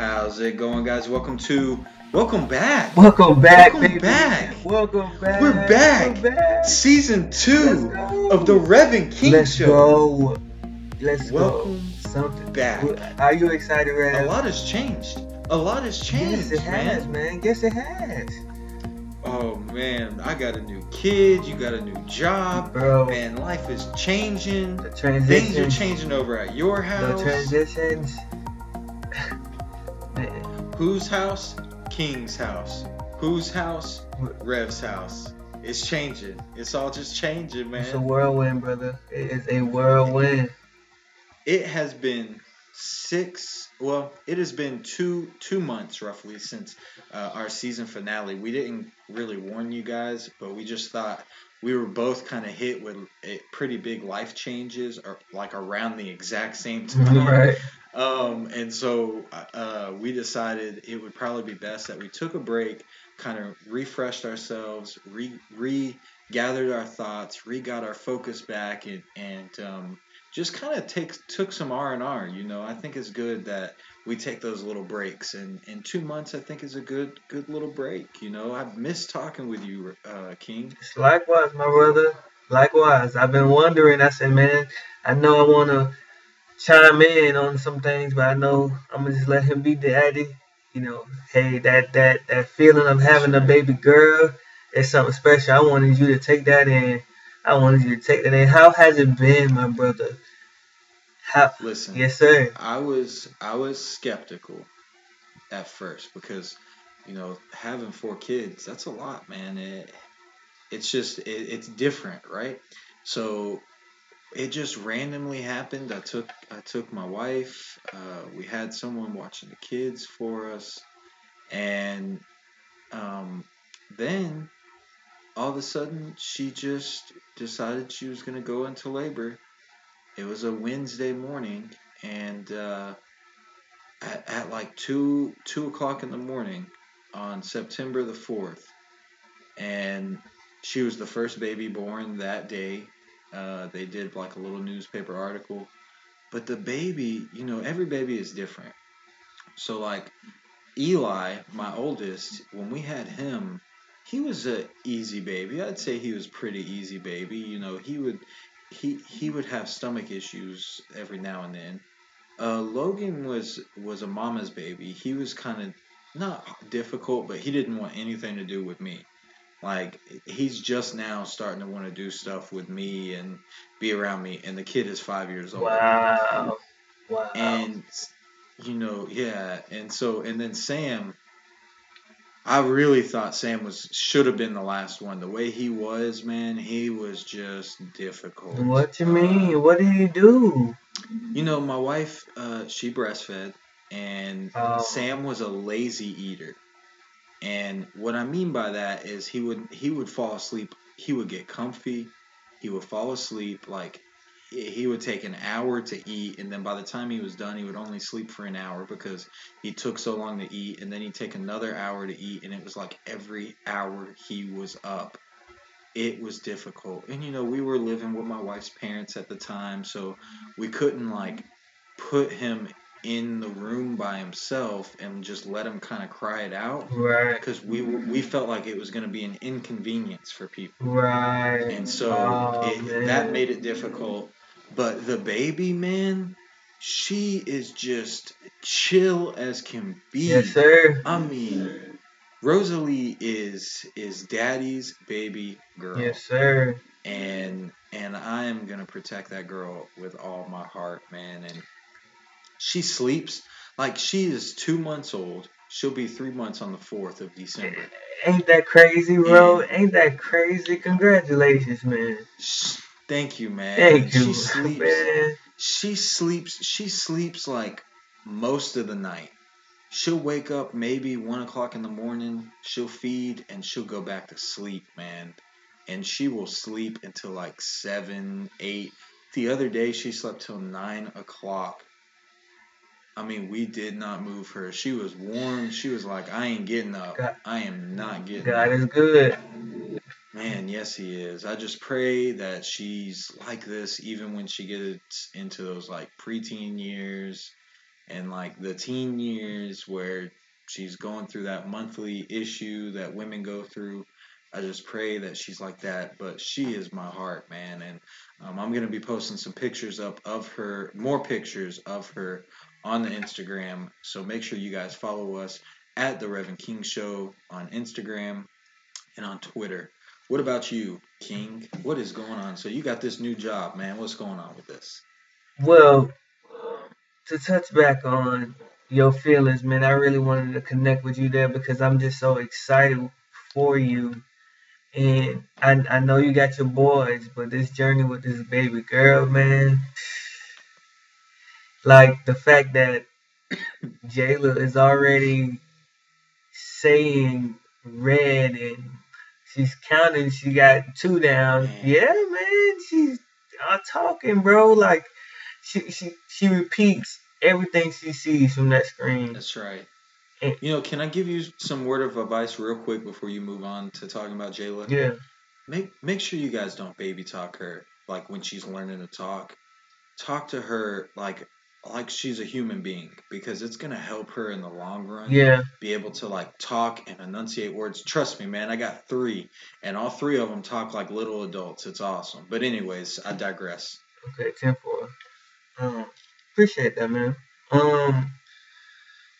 How's it going, guys? Welcome to, welcome back, Welcome back, Welcome baby. back. Welcome back. We're back. Back. season two of the Rev N King Let's Show. go. Let's Welcome go. Something back. Are you excited, Rev? A lot has changed. A lot has changed, Yes, it has, man. man. Yes, it has, Oh man, I got a new kid. You got a new job. bro. Man, life is changing. The Things are changing over at your house. The transitions. Whose house? King's house. Whose house? Rev's house. It's changing. It's all just changing, man. it's a whirlwind, brother. It is a whirlwind. It has been six. Well, it has been two two months roughly since uh, our season finale. We didn't really warn you guys, but we just thought we were both kind of hit with eh, pretty big life changes, or like around the exact same time. right. Um, and so uh, we decided it would probably be best that we took a break, kind of refreshed ourselves, re regathered our thoughts, re got our focus back, and and um, just kind of take took some R and R. You know, I think it's good that we take those little breaks, and and two months I think is a good good little break. You know, I've missed talking with you, uh, King. Likewise, my brother. Likewise. I've been wondering. I said, man, I know I want to chime in on some things, but I know I'm gonna just let him be daddy. You know, hey, that that that feeling of having a baby girl is something special. I wanted you to take that in. I wanted you to take that in. How has it been, my brother? How? Listen, Yes, sir. I was I was skeptical at first because you know having four kids that's a lot, man. It, it's just it, it's different, right? So it just randomly happened. I took I took my wife. Uh, we had someone watching the kids for us, and um, then all of a sudden she just decided she was gonna go into labor. It was a Wednesday morning, and uh, at, at like two two o'clock in the morning on September the fourth, and she was the first baby born that day. Uh, they did like a little newspaper article, but the baby, you know, every baby is different. So like Eli, my oldest, when we had him, he was a easy baby. I'd say he was pretty easy baby. You know, he would he he would have stomach issues every now and then. Uh, Logan was was a mama's baby. He was kind of not difficult, but he didn't want anything to do with me. Like he's just now starting to want to do stuff with me and be around me. And the kid is five years old. Wow. Wow. And you know, yeah. And so and then Sam. I really thought Sam was should have been the last one. The way he was, man, he was just difficult. what you mean? What did he do? You know, my wife, uh, she breastfed, and Oh. Sam was a lazy eater. And what I mean by that is he would he would fall asleep. He would get comfy. He would fall asleep. Like he would take an hour to eat, and then by the time he was done, he would only sleep for an hour because he took so long to eat. And then he'd take another hour to eat, and it was like every hour he was up it was difficult. And you know, we were living with my wife's parents at the time, so we couldn't like put him in the room by himself and just let him kind of cry it out Right. because we we felt like it was going to be an inconvenience for people. Right. And so Oh, it, that made it difficult. But the baby, man, she is just chill as can be. Yes, sir. I mean, Rosalie is is daddy's baby girl Yes, sir. and and I am gonna protect that girl with all my heart, man. And she sleeps like she is two months old. She'll be three months on the fourth of December. Ain't that crazy, bro? Ain't that crazy? Congratulations, man. Sh- Thank you, man. Thank you, She sleeps. man. She sleeps. She sleeps like most of the night. She'll wake up maybe one o'clock in the morning. She'll feed and she'll go back to sleep, man. And she will sleep until like seven, eight. The other day she slept till nine o'clock. I mean, we did not move her. She was warm. She was like, I ain't getting up. God- I am not getting up. God up. is good. Man, yes, he is. I just pray that she's like this even when she gets into those like preteen years and like the teen years where she's going through that monthly issue that women go through. I just pray that she's like that, but she is my heart, man. And um, I'm gonna be posting some pictures up of her, more pictures of her on the Instagram. So make sure you guys follow us at the Rev N King Show on Instagram and on Twitter. What about you, King? What is going on? So you got this new job, man. What's going on with this? Well, to touch back on your feelings, man, I really wanted to connect with you there because I'm just so excited for you. And I, I know you got your boys, but this journey with this baby girl, man, like the fact that Jayla is already saying red and she's counting, she got two down. Yeah, man, she's uh, talking, bro. Like she she she repeats everything she sees from that screen. That's right. And, you know, can I give you some word of advice real quick before you move on to talking about Jayla? Yeah. Make make sure you guys don't baby talk her like when she's learning to talk. Talk to her like like she's a human being because it's gonna help her in the long run. Yeah. Be able to like talk and enunciate words. Trust me, man. I got three, and all three of them talk like little adults. It's awesome. But anyways, I digress. Okay, ten four. Um, appreciate that, man. Um,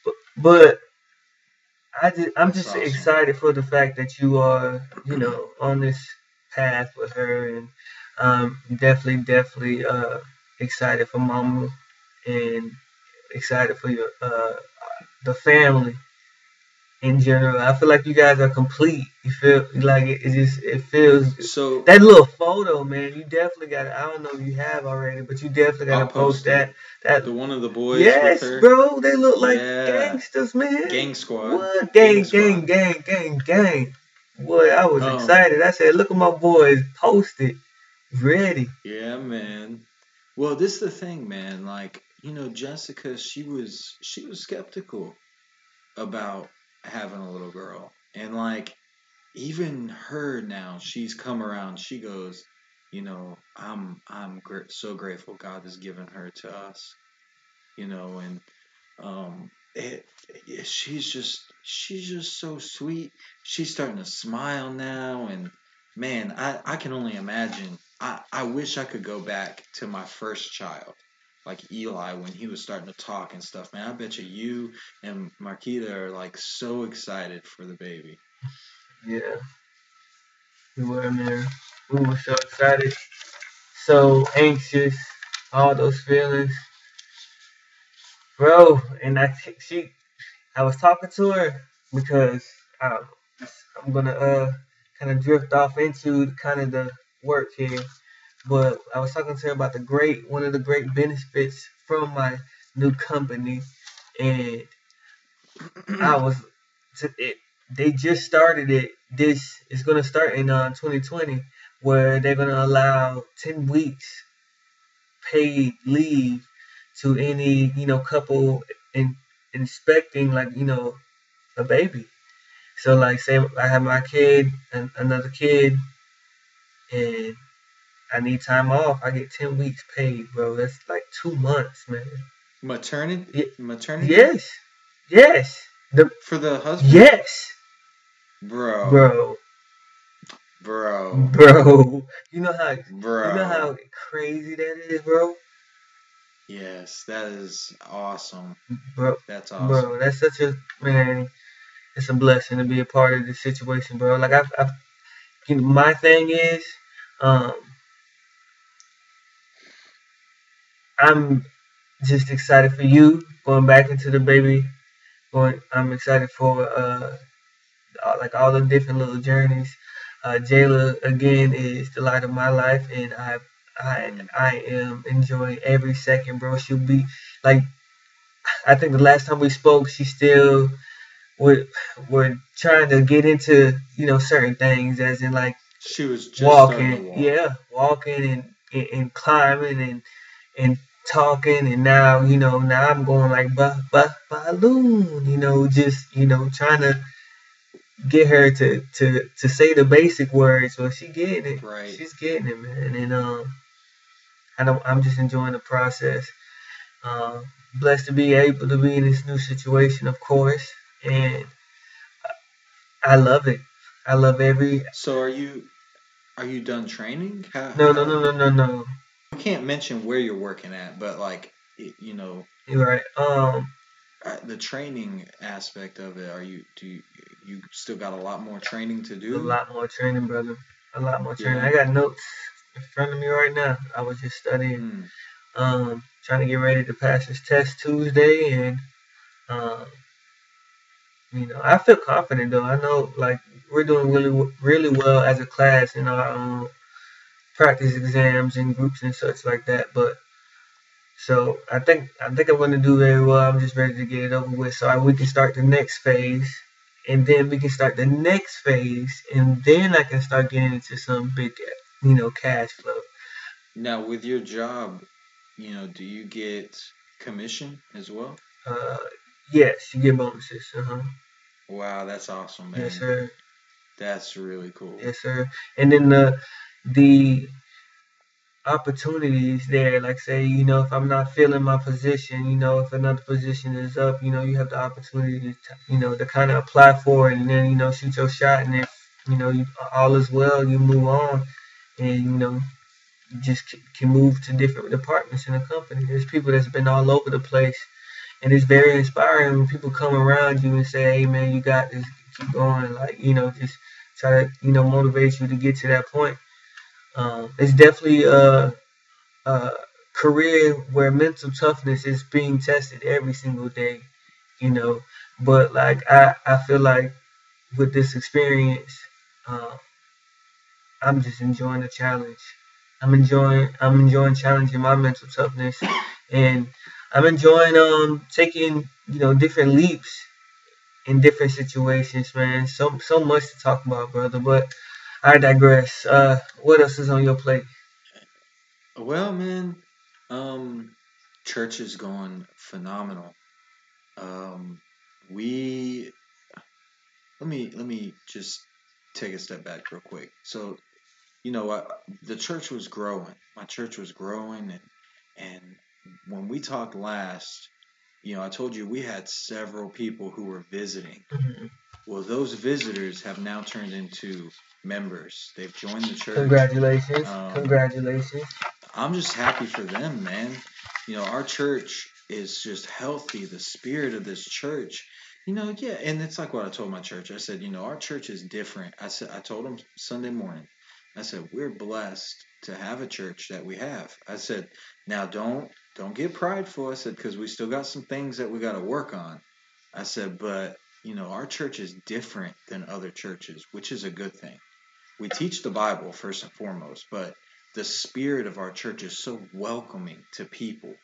but, but I just, I'm just awesome. excited for the fact that you are, you know, on this path with her, and um, definitely, definitely uh, excited for Mama, and excited for your uh, the family in general. I feel like you guys are complete. You feel like it, it just it feels so that little photo, man. You definitely got. I don't know if you have already, but you definitely got to post, post that. That the one of the boys. Yes, bro. They look like yeah. gangsters, man. Gang squad. What? Gang, gang, gang, gang, gang. Boy, I was um, excited. I said, "Look at my boys posted, ready." Yeah, man. Well, this is the thing, man. Like you know, Jessica, she was she was skeptical about having a little girl. And like even her now, she's come around. She goes, you know, I'm I'm gr- so grateful God has given her to us. You know, and um it, it, she's just she's just so sweet. She's starting to smile now and man, I I can only imagine. I I wish I could go back to my first child like Eli when he was starting to talk and stuff, man. I bet you you and Marquita are like so excited for the baby. Yeah. We were there. We were so excited, so anxious, all those feelings. Bro, and I she I was talking to her because um, I'm gonna uh kind of drift off into kind of the work here. But I was talking to her about the great, one of the great benefits from my new company, and I was, it, they just started it. This is gonna start in uh, 2020, where they're gonna allow 10 weeks paid leave to any you know couple in inspecting like you know a baby. So like say I have my kid and another kid and I need time off. I get ten weeks paid, bro. That's like two months, man. Maternity? Yeah. Maternity? Yes. Yes. The for the husband? Yes. Bro. Bro. Bro. Bro. You know how bro. you know how crazy that is, bro? Yes, that is awesome. Bro. That's awesome. Bro, that's such a man, it's a blessing to be a part of this situation, bro. Like I I you know, my thing is, um, I'm just excited for you going back into the baby. Going, I'm excited for uh, like all the different little journeys. Uh, Jayla again is the light of my life, and I, I, I am enjoying every second, bro. She'll be like, I think the last time we spoke, she still would were trying to get into you know certain things, as in like she was walking, walk. yeah, walking and, and, and climbing and and talking and now you know now i'm going like ba ba balloon you know just you know trying to get her to to to say the basic words well she getting it right she's getting it man and um i know i'm just enjoying the process Um, blessed to be able to be in this new situation, of course, and I love it. I love every. So are you are you done training? How, No, no, no, no, no, no. You can't mention where you're working at, but like you know You're right. Um, uh, the training aspect of it. Are you do you, you still got a lot more training to do? a lot more training, brother. A lot more training. Yeah. I got notes in front of me right now. I was just studying. Hmm. um, trying to get ready to pass this test Tuesday, and um, you know, I feel confident though. I know like we're doing really really well as a class in our um, practice exams and groups and such like that. But so I think I think I'm going to do very well. I'm just ready to get it over with, so I, we can start the next phase. And then we can start the next phase, and then I can start getting into some big, you know, cash flow. Now with your job, you know, do you get commission as well? Uh, yes, you get bonuses. Uh huh. Wow, that's awesome, man. Yes, sir. That's really cool. Yes, sir. And then the the opportunities there, like say, you know, if I'm not feeling my position, you know, if another position is up, you know, you have the opportunity to, you know, to kind of apply for it, and then you know, shoot your shot, and if you know, you, all is well, you move on, and you know, just can move to different departments in the company. There's people that's been all over the place, and it's very inspiring when people come around you and say, "Hey, man, you got this. Keep going." Like you know, just try to you know motivate you to get to that point. Um, it's definitely a, a career where mental toughness is being tested every single day. You know, but like I, I feel like with this experience, um, I'm just enjoying the challenge. I'm enjoying I'm enjoying challenging my mental toughness, and I'm enjoying um taking you know different leaps in different situations, man. So so much to talk about, brother. But I digress. Uh, what else is on your plate? Well, man, um, church is going phenomenal. Um, we let me let me just take a step back real quick. So, you know, I, the church was growing. My church was growing, and and when we talked last, you know, I told you we had several people who were visiting. Mhm. Well, those visitors have now turned into members. They've joined the church. Congratulations, Um, congratulations. I'm just happy for them, man. You know, our church is just healthy. The spirit of this church, you know, yeah. And it's like what I told my church. I said, you know, our church is different. I said, I told them Sunday morning. I said, we're blessed to have a church that we have. I said, now don't don't get prideful. I said because we still got some things that we got to work on. I said, but you know, our church is different than other churches, which is a good thing. We teach the Bible first and foremost, but the spirit of our church is so welcoming to people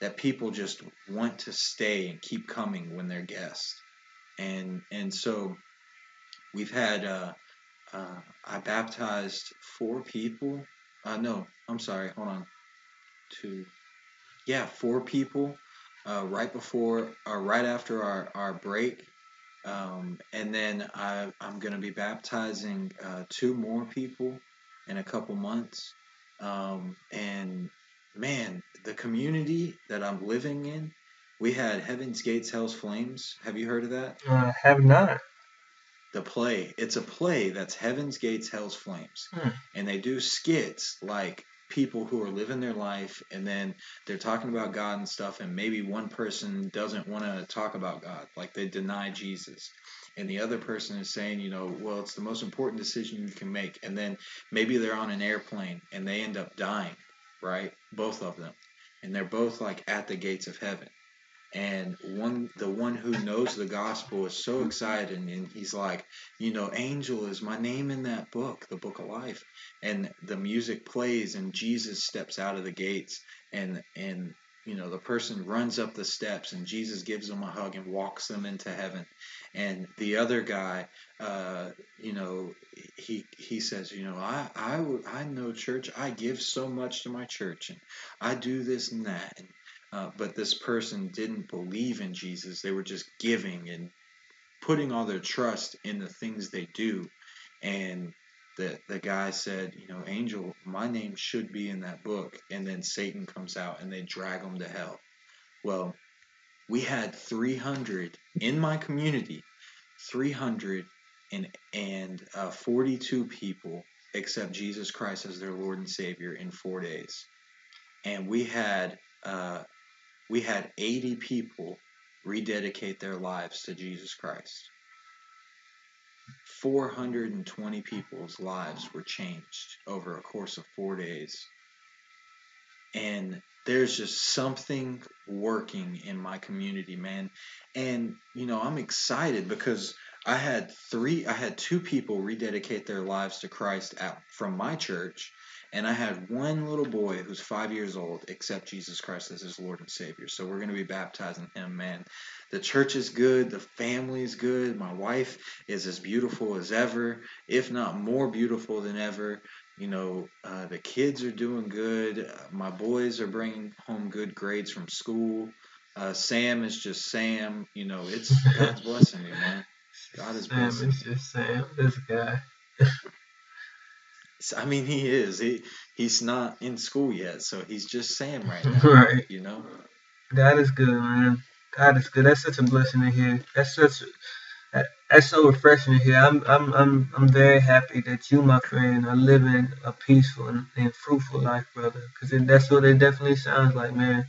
that people just want to stay and keep coming when they're guests. And and so we've had uh, uh, I baptized four people. Uh, no, I'm sorry. Hold on. Two. Yeah, four people. Uh, right before or right after our our break. Um, and then I, I'm going to be baptizing uh, two more people in a couple months. Um, and man, the community that I'm living in, we had Heaven's Gates, Hell's Flames. Have you heard of that? Uh, have not. The play. It's a play that's Heaven's Gates, Hell's Flames. Hmm. And they do skits like people who are living their life and then they're talking about God and stuff and maybe one person doesn't want to talk about God, like they deny Jesus. And the other person is saying, you know, well, it's the most important decision you can make. And then maybe they're on an airplane and they end up dying, right? Both of them. And they're both like at the gates of heaven and one the one who knows the gospel is so excited and he's like you know angel is my name in that book the book of life. And the music plays and jesus steps out of the gates and and you know the person runs up the steps and jesus gives them a hug and walks them into heaven. And the other guy uh you know he he says you know i i i know church. I give so much to my church and i do this and that. And uh, but this person didn't believe in Jesus. They were just giving and putting all their trust in the things they do. And the the guy said, you know, Angel, my name should be in that book. And then Satan comes out and they drag him to hell. Well, we had 300 in my community, 342 uh, people accept Jesus Christ as their Lord and Savior in four days, and we had uh, we had 80 people rededicate their lives to Jesus Christ. 420 people's lives were changed over a course of four days. And there's just something working in my community, man. And, you know, I'm excited because I had three, I had two people rededicate their lives to Christ out from my church. And I had one little boy who's five years old accept Jesus Christ as his Lord and Savior. So we're going to be baptizing him, man. The church is good. The family is good. My wife is as beautiful as ever, if not more beautiful than ever. You know, uh, the kids are doing good. My boys are bringing home good grades from school. Uh, Sam is just Sam. You know, it's God's blessing you, man. God is Sam blessing. Sam is just Sam. This guy. I mean, he is. He he's not in school yet, so he's just Sam right now. right. You know. God is good, man. God is good. That's such a blessing to hear. That's such. That's so refreshing to hear. I'm I'm I'm I'm very happy that you, my friend, are living a peaceful and, and fruitful life, brother. Because that's what it definitely sounds like, man.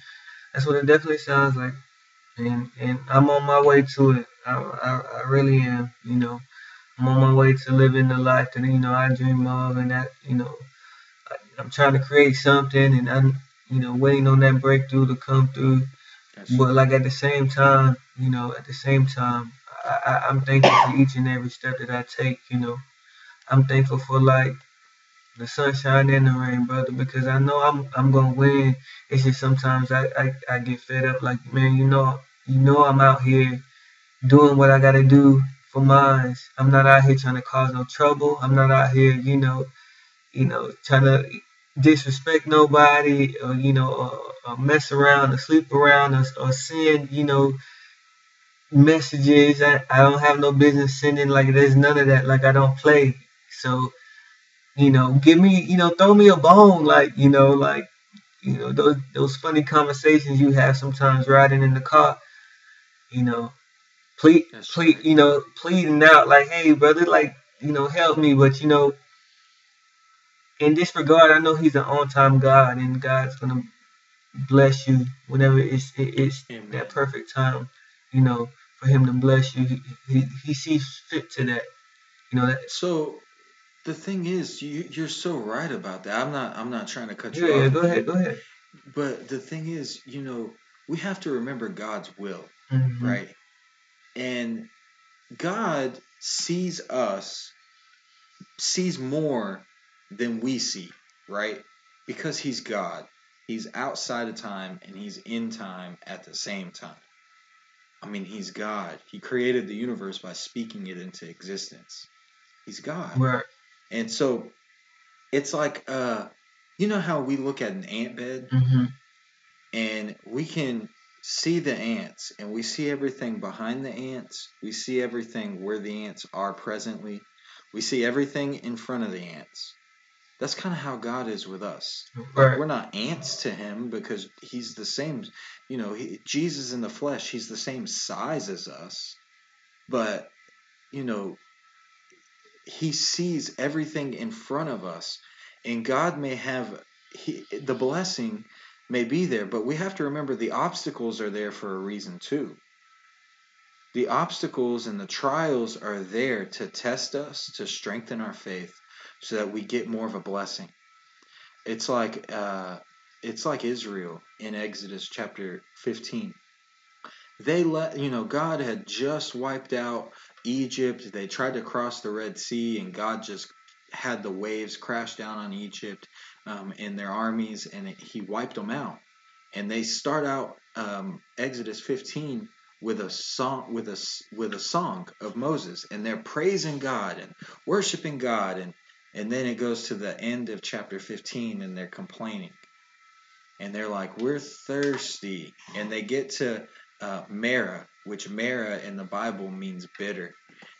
That's what it definitely sounds like. And and I'm on my way to it. I I, I really am. You know. I'm on my way to living the life that you know I dream of, and that you know I, am trying to create something, and I'm you know waiting on that breakthrough to come through. but like at the same time, you know, at the same time, I, I'm thankful for each and every step that I take. You know, I'm thankful for like the sunshine and the rain, brother, because I know I'm I'm gonna win. It's just sometimes I, I, I get fed up. Like man, you know, you know I'm out here doing what I gotta do for mine. I'm not out here trying to cause no trouble. I'm not out here, you know, you know, trying to disrespect nobody or you know, or, or mess around or sleep around or, or send, you know, messages. I, I don't have no business sending like there's none of that. Like I don't play. So, you know, give me, you know, throw me a bone, like you know, like you know, those those funny conversations you have sometimes riding in the car. You know, plead, plead, you know, pleading out like, hey, brother, like, you know, help me. But you know, in this regard, I know He's an on-time God, and God's gonna bless you whenever it's it's Amen. that perfect time. You know, for Him to bless you, he, he, he sees fit to that. You know that. So the thing is, you you're so right about that. I'm not I'm not trying to cut you yeah, off. Yeah, go ahead, go ahead. But the thing is, you know, we have to remember God's will, mm-hmm. right? And God sees us, sees more than we see, right? Because He's God. He's outside of time and He's in time at the same time. I mean, He's God. He created the universe by speaking it into existence. He's God. Right. And so it's like, uh, you know how we look at an ant bed mm-hmm. and we can see the ants and we see everything behind the ants. We see everything where the ants are presently. We see everything in front of the ants. That's kind of how God is with us. Right. We're not ants to Him because He's the same. You know, he, Jesus in the flesh, He's the same size as us. But, you know, He sees everything in front of us. And God may have he, the blessing may be there, but we have to remember the obstacles are there for a reason too. The obstacles and the trials are there to test us, to strengthen our faith, so that we get more of a blessing. It's like uh, it's like Israel in Exodus chapter 15. They let you know God had just wiped out Egypt. They tried to cross the Red Sea, and God just had the waves crash down on Egypt um, and their armies, and it, he wiped them out. And they start out um, Exodus 15 with a song with a with a song of Moses, and they're praising God and worshiping God, and and then it goes to the end of chapter 15, and they're complaining, and they're like, "We're thirsty," and they get to uh, Marah, which Mara in the Bible means bitter,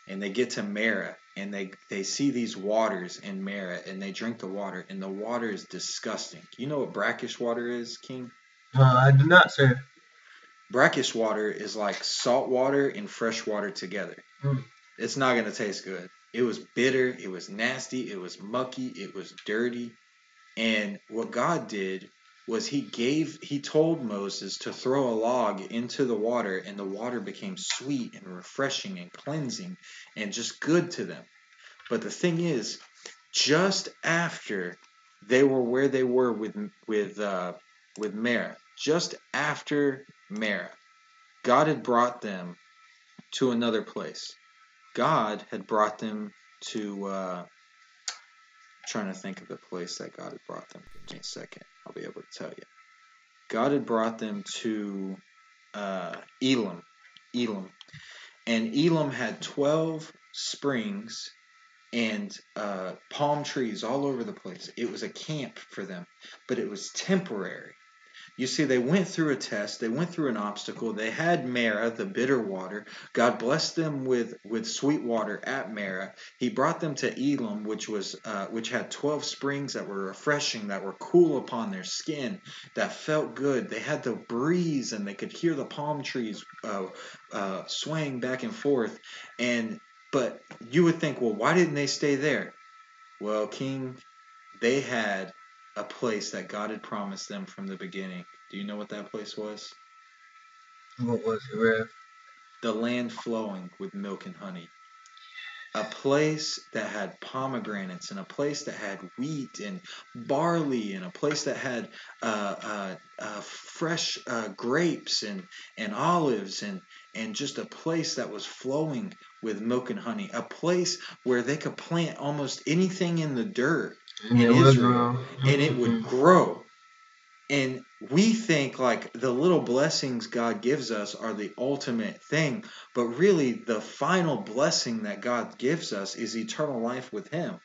and they get to Marah, and they they see these waters in Marah and they drink the water and the water is disgusting. You know what brackish water is, King? Uh, I do not, sir. brackish water is like salt water and fresh water together. Mm. It's not gonna taste good. It was bitter. It was nasty. It was mucky. It was dirty. And what God did was he gave he told Moses to throw a log into the water and the water became sweet and refreshing and cleansing and just good to them. But the thing is, just after they were where they were with with uh, with Marah, just after Marah, God had brought them to another place. God had brought them to uh, trying to think of the place that God had brought them. Give me a second. I'll be able to tell you. God had brought them to uh, Elam, Elim. And Elam had 12 springs and uh, palm trees all over the place. It was a camp for them, but it was temporary. You see, they went through a test, they went through an obstacle. They had Mara, the bitter water. God blessed them with, with sweet water at Mara. He brought them to Elam, which was uh, which had twelve springs that were refreshing, that were cool upon their skin, that felt good. They had the breeze, and they could hear the palm trees uh, uh, swaying back and forth. And but you would think, well, why didn't they stay there? Well, King, they had a place that God had promised them from the beginning. Do you know what that place was? What was it, Rev? The land flowing with milk and honey. A place that had pomegranates, and a place that had wheat and barley, and a place that had uh, uh, uh, fresh uh, grapes and, and olives, and, and just a place that was flowing with milk and honey. A place where they could plant almost anything in the dirt in Israel, and it would mm-hmm. grow. And we think like the little blessings God gives us are the ultimate thing, but really the final blessing that God gives us is eternal life with Him.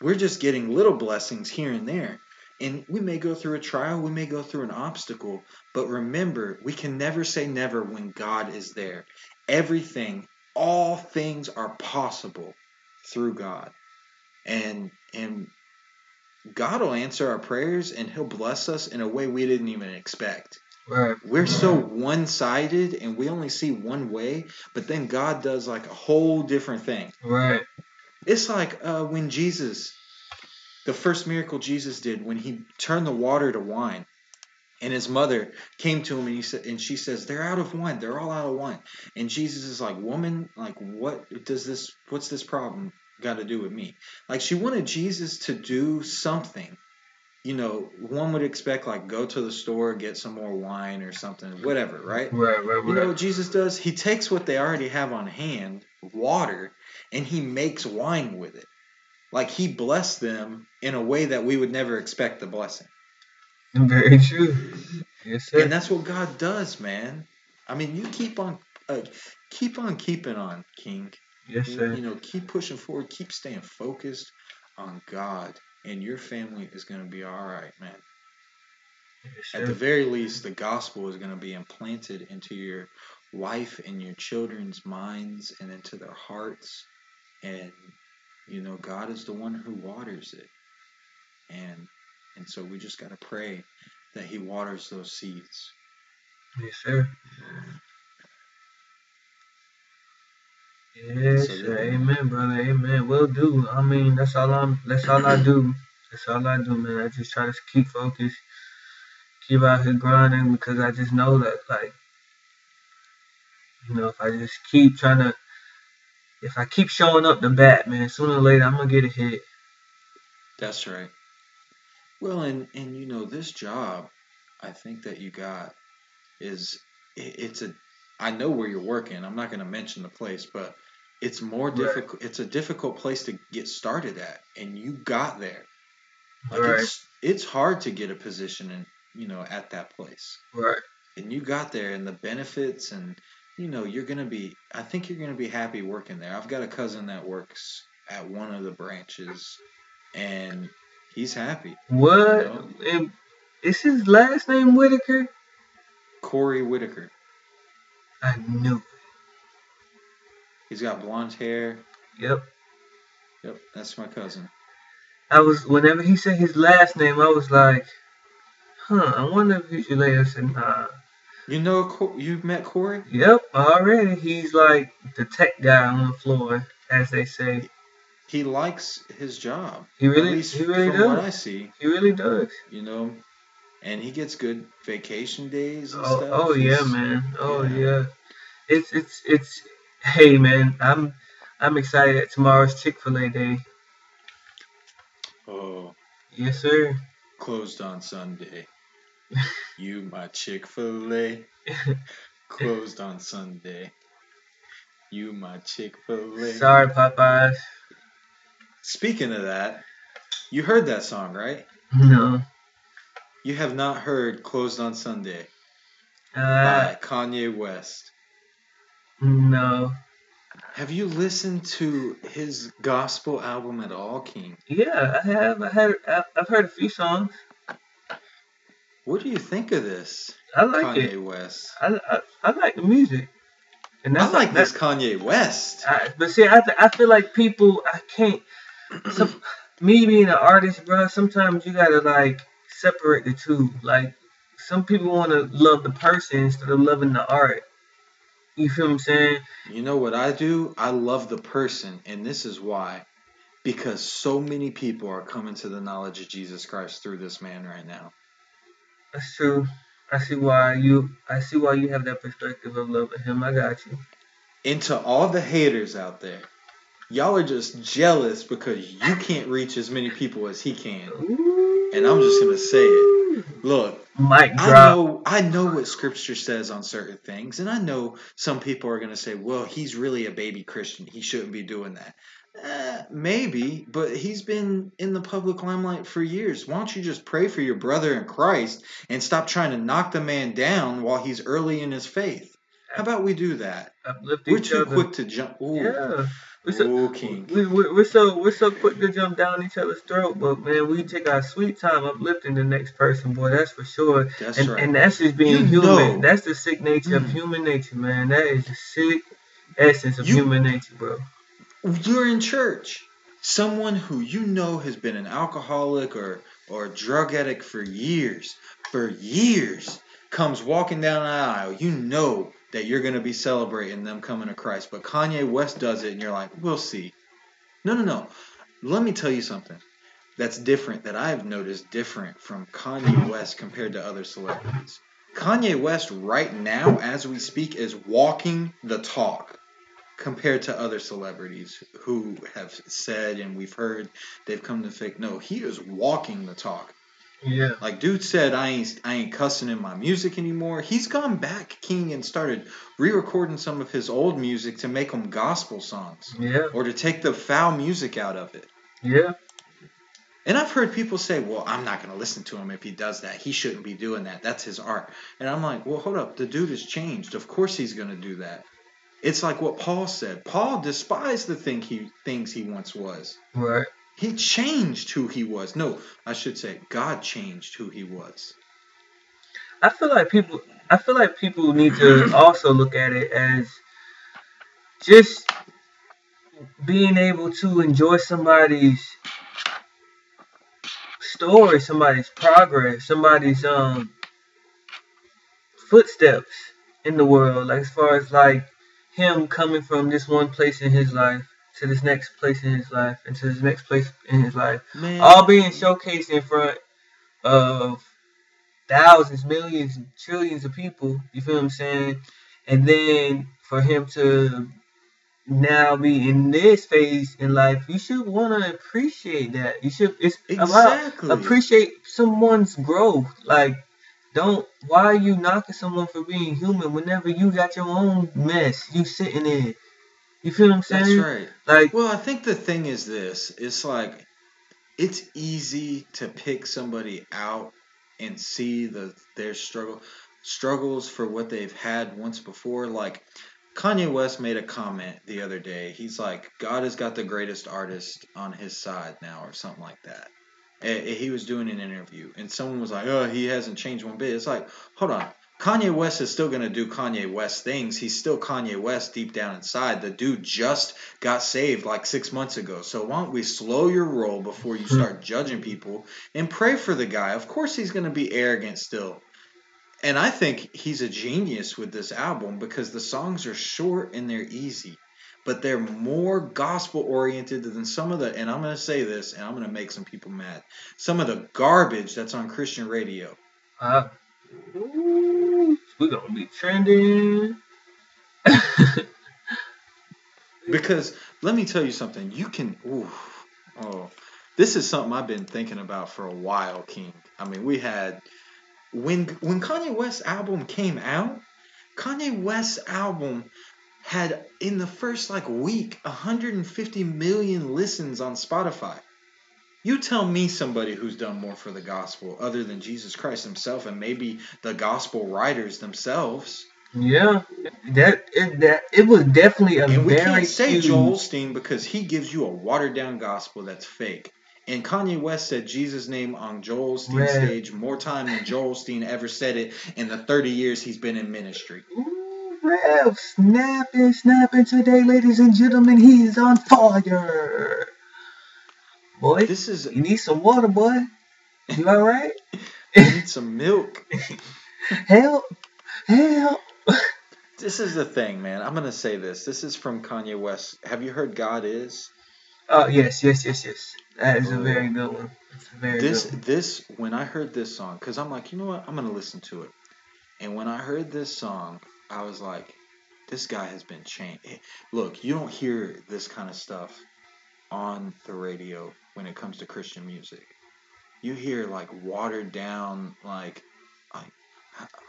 We're just getting little blessings here and there. And we may go through a trial, we may go through an obstacle, but remember, we can never say never when God is there. Everything, all things are possible through God. And and God will answer our prayers and He'll bless us in a way we didn't even expect. Right. We're right. so one sided and we only see one way, but then God does like a whole different thing. Right. It's like uh, when Jesus, the first miracle Jesus did, when he turned the water to wine. And his mother came to him and he said, and she says, "They're out of wine. They're all out of wine." And Jesus is like, "Woman, like, what does this? What's this problem? Got to do with me. Like she wanted Jesus to do something. You know, one would expect like go to the store, get some more wine or something, whatever, right? Right, right, right. You know what Jesus does? He takes what they already have on hand, water, and he makes wine with it. Like he blessed them in a way that we would never expect the blessing. Very true. Yes, sir. And that's what God does, man. I mean, you keep on, uh, keep on keeping on, King. Yes, sir. You know, keep pushing forward, keep staying focused on God, and your family is going to be all right, man. Yes, At the very least, the gospel is going to be implanted into your wife and your children's minds and into their hearts. And, you know, God is the one who waters it. And and so we just got to pray that he waters those seeds. Yes, sir. Yes. Amen, brother. Amen. Will do. I mean, that's all I'm. That's all I do. That's all I do, man. I just try to keep focused, keep out here grinding because I just know that, like, you know, if I just keep trying to, if I keep showing up the bat, man, sooner or later I'm gonna get a hit. That's right. Well, and and you know, this job, I think that you got is it's a I know where you're working. I'm not going to mention the place, but it's more difficult. It's a difficult place to get started at, and you got there. Like right. it's it's hard to get a position and you know at that place. Right. And you got there, and the benefits, and you know you're gonna be. I think you're gonna be happy working there. I've got a cousin that works at one of the branches, and he's happy. What? You know? Is his last name Whitaker? Corey Whitaker. I knew it. He's got blonde hair. Yep. Yep, that's my cousin. I was whenever he said his last name, I was like, huh, I wonder if he's related. I said, nah. You know, you've met Corey. Yep, already. He's like the tech guy on the floor, as they say. He likes his job. He really, he really from does. What I see, he really does. You know, and he gets good vacation days and oh, stuff. Oh yeah, man. Oh yeah. yeah. It's it's it's. Hey man, I'm I'm excited tomorrow's Chick Fil A day. Oh. Yes, sir. Closed on Sunday. you my Chick Fil A. Closed on Sunday. You my Chick Fil A. Sorry, Popeyes. Speaking of that, you heard that song, right? No. You have not heard "Closed on Sunday" uh, by Kanye West. No. Have you listened to his gospel album at all, King? Yeah, I have. I had. I've heard a few songs. What do you think of this? I like Kanye it. West. I, I, I like the music. And I like, like this Kanye West. I, but see, I, I feel like people I can't. Some, me being an artist, bro. Sometimes you gotta like separate the two. Like some people want to love the person instead of loving the art. You feel what I'm saying? You know what I do? I love the person, and this is why. Because so many people are coming to the knowledge of Jesus Christ through this man right now. That's true. I see why you I see why you have that perspective of loving him. I got you. Into all the haters out there, y'all are just jealous because you can't reach as many people as he can. Ooh. And I'm just gonna say it. Look, Mic drop. I know I know what scripture says on certain things, and I know some people are gonna say, "Well, he's really a baby Christian. He shouldn't be doing that." Uh, maybe, but he's been in the public limelight for years. Why don't you just pray for your brother in Christ and stop trying to knock the man down while he's early in his faith? How about we do that? Uplift We're too other. quick to jump. Ooh. Yeah. We're so, King. We, we, we're so we're so quick to jump down each other's throat, but man, we take our sweet time uplifting the next person, boy. That's for sure. That's and, right. And that's just being you human. Know. That's the sick nature mm. of human nature, man. That is the sick essence of you, human nature, bro. You're in church. Someone who you know has been an alcoholic or or a drug addict for years, for years, comes walking down the aisle. You know that you're going to be celebrating them coming to Christ. But Kanye West does it, and you're like, we'll see. No, no, no. Let me tell you something that's different, that I've noticed different from Kanye West compared to other celebrities. Kanye West, right now, as we speak, is walking the talk compared to other celebrities who have said and we've heard they've come to fake. No, he is walking the talk. Yeah. Like dude said I ain't I ain't cussing in my music anymore. He's gone back king and started re-recording some of his old music to make them gospel songs. Yeah. Or to take the foul music out of it. Yeah. And I've heard people say, "Well, I'm not going to listen to him if he does that. He shouldn't be doing that. That's his art." And I'm like, "Well, hold up. The dude has changed. Of course he's going to do that." It's like what Paul said. Paul despised the thing he things he once was. Right. He changed who he was. No, I should say God changed who he was. I feel like people I feel like people need to also look at it as just being able to enjoy somebody's story, somebody's progress, somebody's um footsteps in the world. Like as far as like him coming from this one place in his life to this next place in his life and to this next place in his life. Man. All being showcased in front of thousands, millions, trillions of people. You feel what I'm saying? And then for him to now be in this phase in life, you should want to appreciate that. You should. It's exactly. about appreciate someone's growth. Like, don't. Why are you knocking someone for being human whenever you got your own mess you sitting in? You feel what I'm saying? That's right. Like, well, I think the thing is this: it's like it's easy to pick somebody out and see the their struggle struggles for what they've had once before. Like Kanye West made a comment the other day. He's like, God has got the greatest artist on his side now, or something like that. And he was doing an interview, and someone was like, "Oh, he hasn't changed one bit." It's like, hold on. Kanye West is still going to do Kanye West things. He's still Kanye West deep down inside. The dude just got saved like six months ago. So why don't we slow your roll before you start judging people and pray for the guy? Of course, he's going to be arrogant still. And I think he's a genius with this album because the songs are short and they're easy, but they're more gospel oriented than some of the. And I'm going to say this, and I'm going to make some people mad. Some of the garbage that's on Christian radio. Uh, ooh, we're gonna be trending. Because let me tell you something, you can. Ooh, oh, this is something I've been thinking about for a while, King. I mean, we had when when Kanye West album came out. Kanye West album had in the first like week 150 million listens on Spotify. You tell me somebody who's done more for the gospel other than Jesus Christ himself and maybe the gospel writers themselves. Yeah, that it, that it was definitely a And we can't say huge. Joel Osteen because he gives you a watered down gospel that's fake. And Kanye West said Jesus' name on Joel Osteen's stage more time than Joel Osteen ever said it in the 30 years he's been in ministry. Ooh, Rev, snapping, snapping today, ladies and gentlemen. He is on fire. Boy, This is you need some water, boy. You all right? I need some milk. Help, help. This is the thing, man. I'm gonna say this. This is from Kanye West. Have you heard God is? Oh yes, yes, yes, yes. That is a Oh. very good one. Very This good one. this when I heard this song, because I'm like, you know what? I'm gonna listen to it. And when I heard this song, I was like, this guy has been changed. Look, you don't hear this kind of stuff on the radio when it comes to Christian music. You hear like watered down, like, like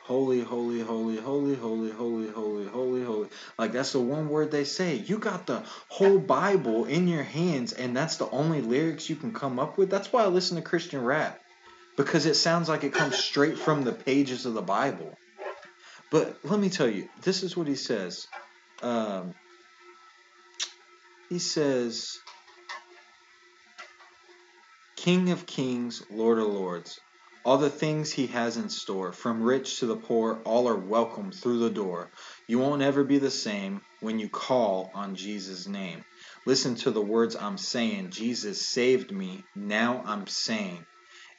holy, holy, holy, holy, holy, holy, holy, holy, holy. Like that's the one word they say. You got the whole Bible in your hands, and that's the only lyrics you can come up with. That's why I listen to Christian rap because it sounds like it comes straight from the pages of the Bible. But let me tell you, this is what he says. Um, he says, King of kings, Lord of lords, all the things he has in store, from rich to the poor, all are welcome through the door. You won't ever be the same when you call on Jesus' name. Listen to the words I'm saying. Jesus saved me. Now I'm saying.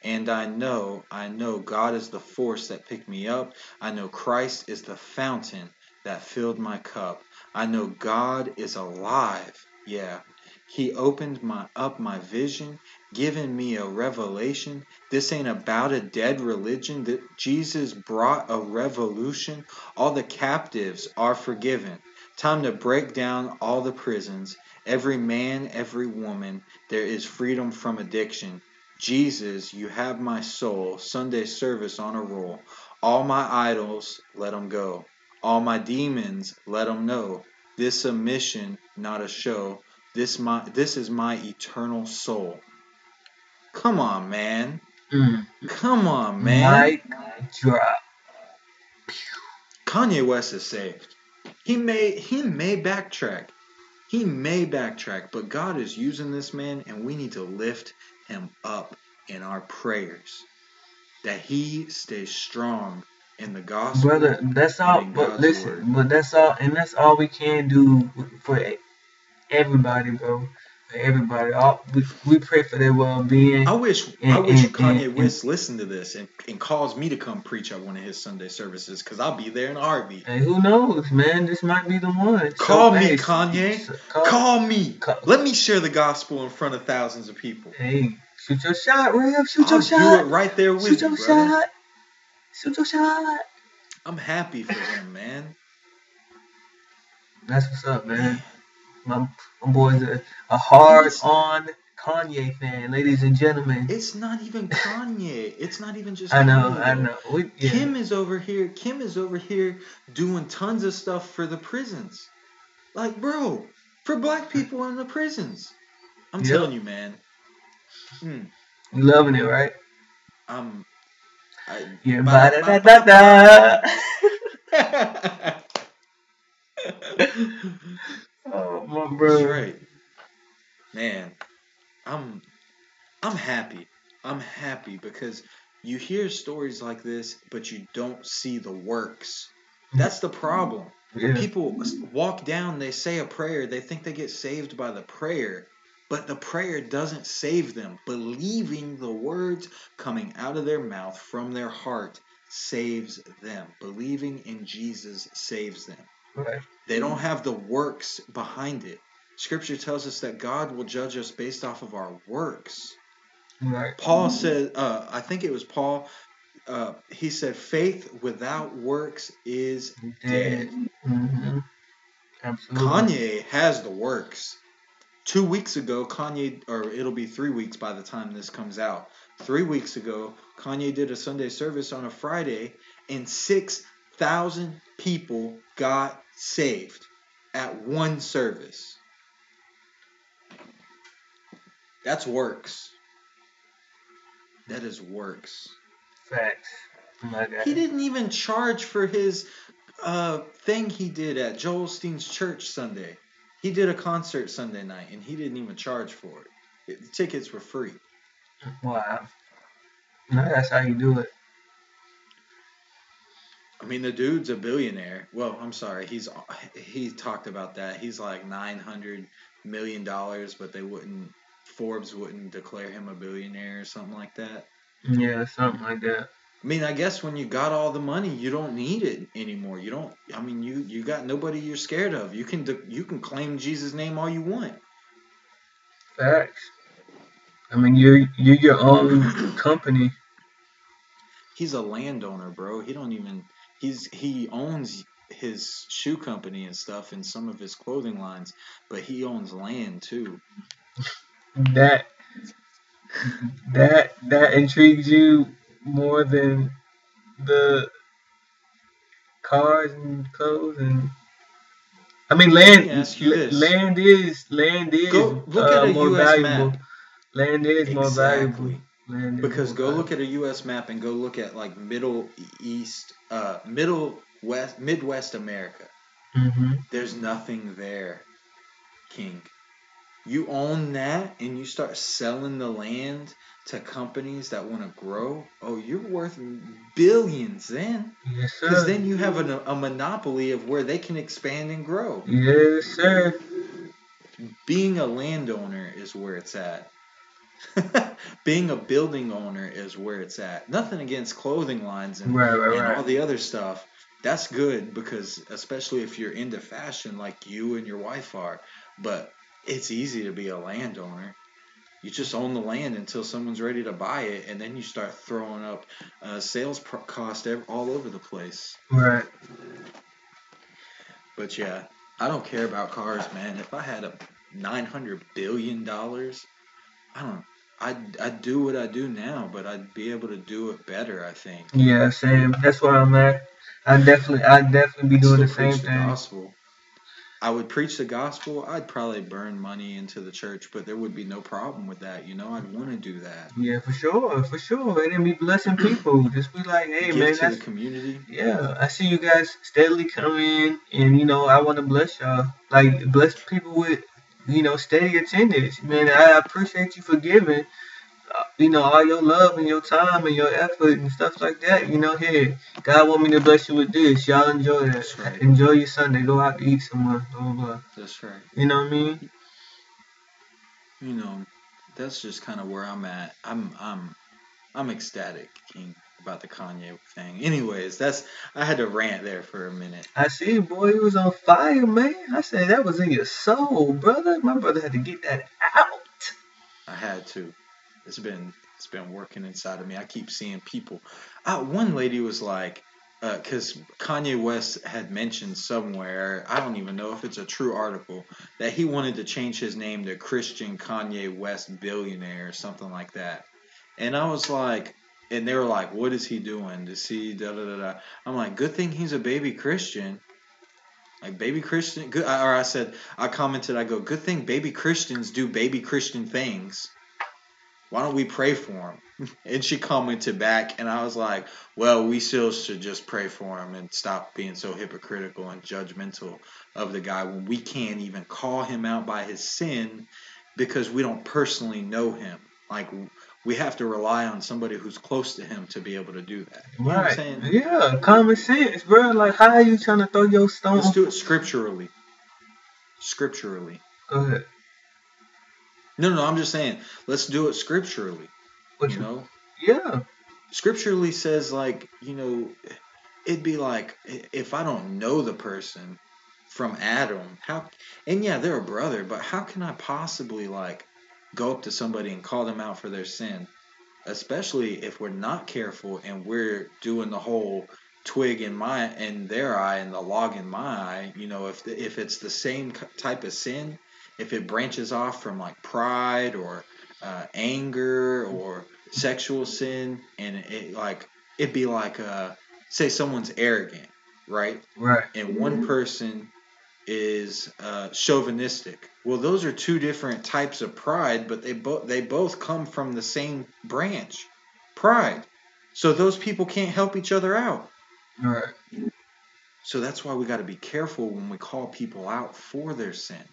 And I know, I know God is the force that picked me up. I know Christ is the fountain that filled my cup. I know God is alive. Yeah. He opened my up my vision, given me a revelation. This ain't about a dead religion. That Jesus brought a revolution. All the captives are forgiven. Time to break down all the prisons. Every man, every woman, there is freedom from addiction. Jesus, you have my soul. Sunday service on a roll. All my idols, let 'em go. All my demons, let 'em know. This a mission, not a show. This my this is my eternal soul. Come on, man. Mm. Come on, man. Mic drop. Kanye West is saved. He may he may backtrack. He may backtrack, but God is using this man and we need to lift him up in our prayers. That he stays strong in the gospel. brother. That's all. But listen, word. but that's all, and that's all we can do for everybody, bro. For everybody, all we, we pray for their well-being. I wish I wish and- Kanye and- West listened to this and, and calls me to come preach at one of his Sunday services because I'll be there in a heartbeat. Hey, who knows, man? This might be the one. Call me, hey, Kanye. so- call- Call me. Call- Let me share the gospel in front of thousands of people. Hey, shoot your shot, Rev. Shoot I'll your do it right there with Shoot you, your brother. shot. Shoot your shot. I'm happy for him, man. That's what's up, man. My, my boy's a, a hard-on Kanye fan, ladies and gentlemen. It's not even Kanye. It's not even just I know, Kanye, I know. We, yeah. Kim is over here. Kim is over here doing tons of stuff for the prisons. Like, bro, for black people in the prisons. I'm Yep. telling you, man. Hmm. You loving it, right? I'm. I, Yeah, Ba- ba- da da da. Oh, my That's bro. right, man. I'm. I'm happy. I'm happy because you hear stories like this, but you don't see the works. That's the problem. Yeah. People walk down, they say a prayer, they think they get saved by the prayer, but the prayer doesn't save them. Believing the words coming out of their mouth from their heart saves them. Believing in Jesus saves them. Right. They don't have the works behind it. Scripture tells us that God will judge us based off of our works. Right. Paul said, uh, I think it was Paul, uh, he said, faith without works is dead. Mm-hmm. Kanye has the works. Two weeks ago, Kanye, or it'll be three weeks by the time this comes out. Three weeks ago, Kanye did a Sunday service on a Friday, and 6,000 people got saved at one service. That's works. That is works. Facts. He didn't even charge for his uh, thing he did at Joel Osteen's church Sunday. He did a concert Sunday night, and he didn't even charge for it. it the tickets were free. Wow. No, that's how you do it. I mean, the dude's a billionaire. Well, I'm sorry, he's he talked about that. He's like nine hundred million dollars, but they wouldn't. Forbes wouldn't declare him a billionaire or something like that. Yeah, something like that. I mean, I guess when you got all the money, you don't need it anymore. You don't. I mean, you you got nobody you're scared of. You can you can claim Jesus' name all you want. Facts. I mean, you're you're your own company. He's a landowner, bro. He don't even. He's he owns his shoe company and stuff and some of his clothing lines, but he owns land too. That that that intrigues you more than the cars and clothes and I mean land Let me ask you this. land is land is Go uh, more U.S. valuable. map Land is more valuable. Because go look at a U.S. map and go look at like Middle East, uh, Middle West, Midwest America. hmm There's nothing there, King. You own that and you start selling the land to companies that want to grow. Oh, you're worth billions then. Yes, sir. Because then you have a, a monopoly of where they can expand and grow. Yes, sir. Being a landowner is where it's at. Being a building owner is where it's at. Nothing against clothing lines and, Right, right, and all right. the other stuff. That's good because, especially if you're into fashion like you and your wife are, but it's easy to be a landowner. You just own the land until someone's ready to buy it, and then you start throwing up uh, sales pro- cost all over the place. Right. But yeah, I don't care about cars, man. If I had a nine hundred billion dollars, I don't. I'd I'd do what I do now, but I'd be able to do it better. I think. Yeah, same. That's where I'm at. I definitely, I definitely be doing Still the same preach the thing. gospel. I would preach the gospel. I'd probably burn money into the church, but there would be no problem with that. You know, I'd want to do that. Yeah, for sure, for sure. And then be blessing people. Just be like, hey, Give man, to that's the community. yeah. I see you guys steadily come in, and you know, I want to bless y'all. Like bless people with, you know, steady attendance. Man, I appreciate you for giving. uh, You know, all your love and your time and your effort and stuff like that. You know, here, God want me to bless you with this. Y'all enjoy that. That's right. Enjoy your Sunday. Go out to eat somewhere. Blah blah blah. That's right. You know what I mean? You know, that's just kind of where I'm at. I'm I'm I'm ecstatic, King, about the Kanye thing. Anyways, that's I had to rant there for a minute. I see, boy, he was on fire, man. I said that was in your soul, brother. My brother had to get that out. I had to. It's been it's been working inside of me. I keep seeing people. Uh, one lady was like, because Kanye West had mentioned somewhere, I don't even know if it's a true article, that he wanted to change his name to Christian Kanye West Billionaire or something like that. And I was like, and they were like, what is he doing? To see da da da da. I'm like, good thing he's a baby Christian. Like baby Christian, good. Or I said, I commented, I go, good thing baby Christians do baby Christian things. Why don't we pray for him? And she commented back, and I was like, well, we still should just pray for him and stop being so hypocritical and judgmental of the guy when we can't even call him out by his sin because we don't personally know him. Like, we have to rely on somebody who's close to him to be able to do that. You know what I'm Right. saying? Yeah, common sense, bro. Like, how are you trying to throw your stone? Let's do it scripturally. Scripturally. Go ahead. No, no, I'm just saying, let's do it scripturally. What You you? know? Yeah. scripturally says like you know it'd be like if I don't know the person from Adam, how and yeah, they're a brother, but how can I possibly like go up to somebody and call them out for their sin? Especially if we're not careful and we're doing the whole twig in my in their eye and the log in my eye. You know, if the, if it's the same type of sin, if it branches off from like pride or uh, anger or sexual sin, and it like it'd be like uh, say someone's arrogant, right? Right. And one person is uh, chauvinistic. Well, those are two different types of pride, but they both they both come from the same branch, pride. So those people can't help each other out. Right. So that's why we got to be careful when we call people out for their sin.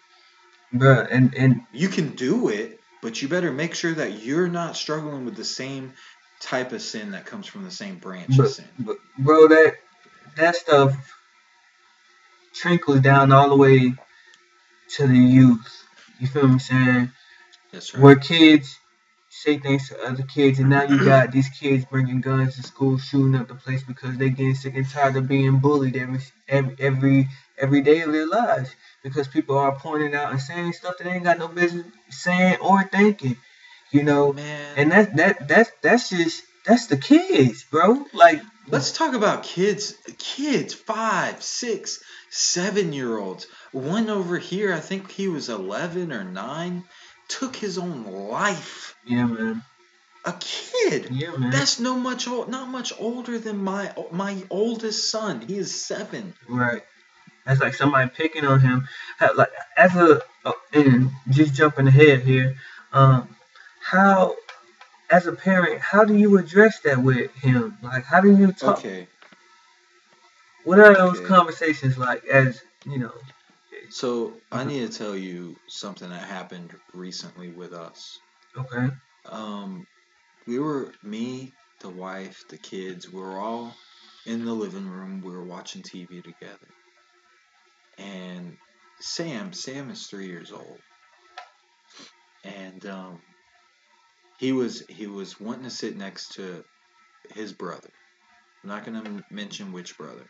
Bruh, and and You can do it, but you better make sure that you're not struggling with the same type of sin that comes from the same branch of sin. but bro, that that stuff trickles down all the way to the youth. You feel me saying? That's right. Where kids say things to other kids, and now you got these kids bringing guns to school, shooting up the place because they getting sick and tired of being bullied every every every, every day of their lives because people are pointing out and saying stuff that they ain't got no business saying or thinking. You know, Man, and that that that's that's just that's the kids, bro. Like let's talk about kids. Kids, five, six, seven year olds. One over here, I think he was 11 or 9, took his own life. yeah, man. A kid. Yeah, man. That's no much ol- not much older than my my oldest son. He is seven. Right. That's like somebody picking on him. Like as a and just jumping ahead here, um, how as a parent, how do you address that with him? Like, how do you talk? Okay. What are those Okay. conversations like? As you know, So I need to tell you something that happened recently with us. okay, Um, we were me, the wife, the kids. We were all in the living room. We were watching TV together. And Sam, Sam is three years old, and um, he was he was wanting to sit next to his brother. I'm not going to mention which brother.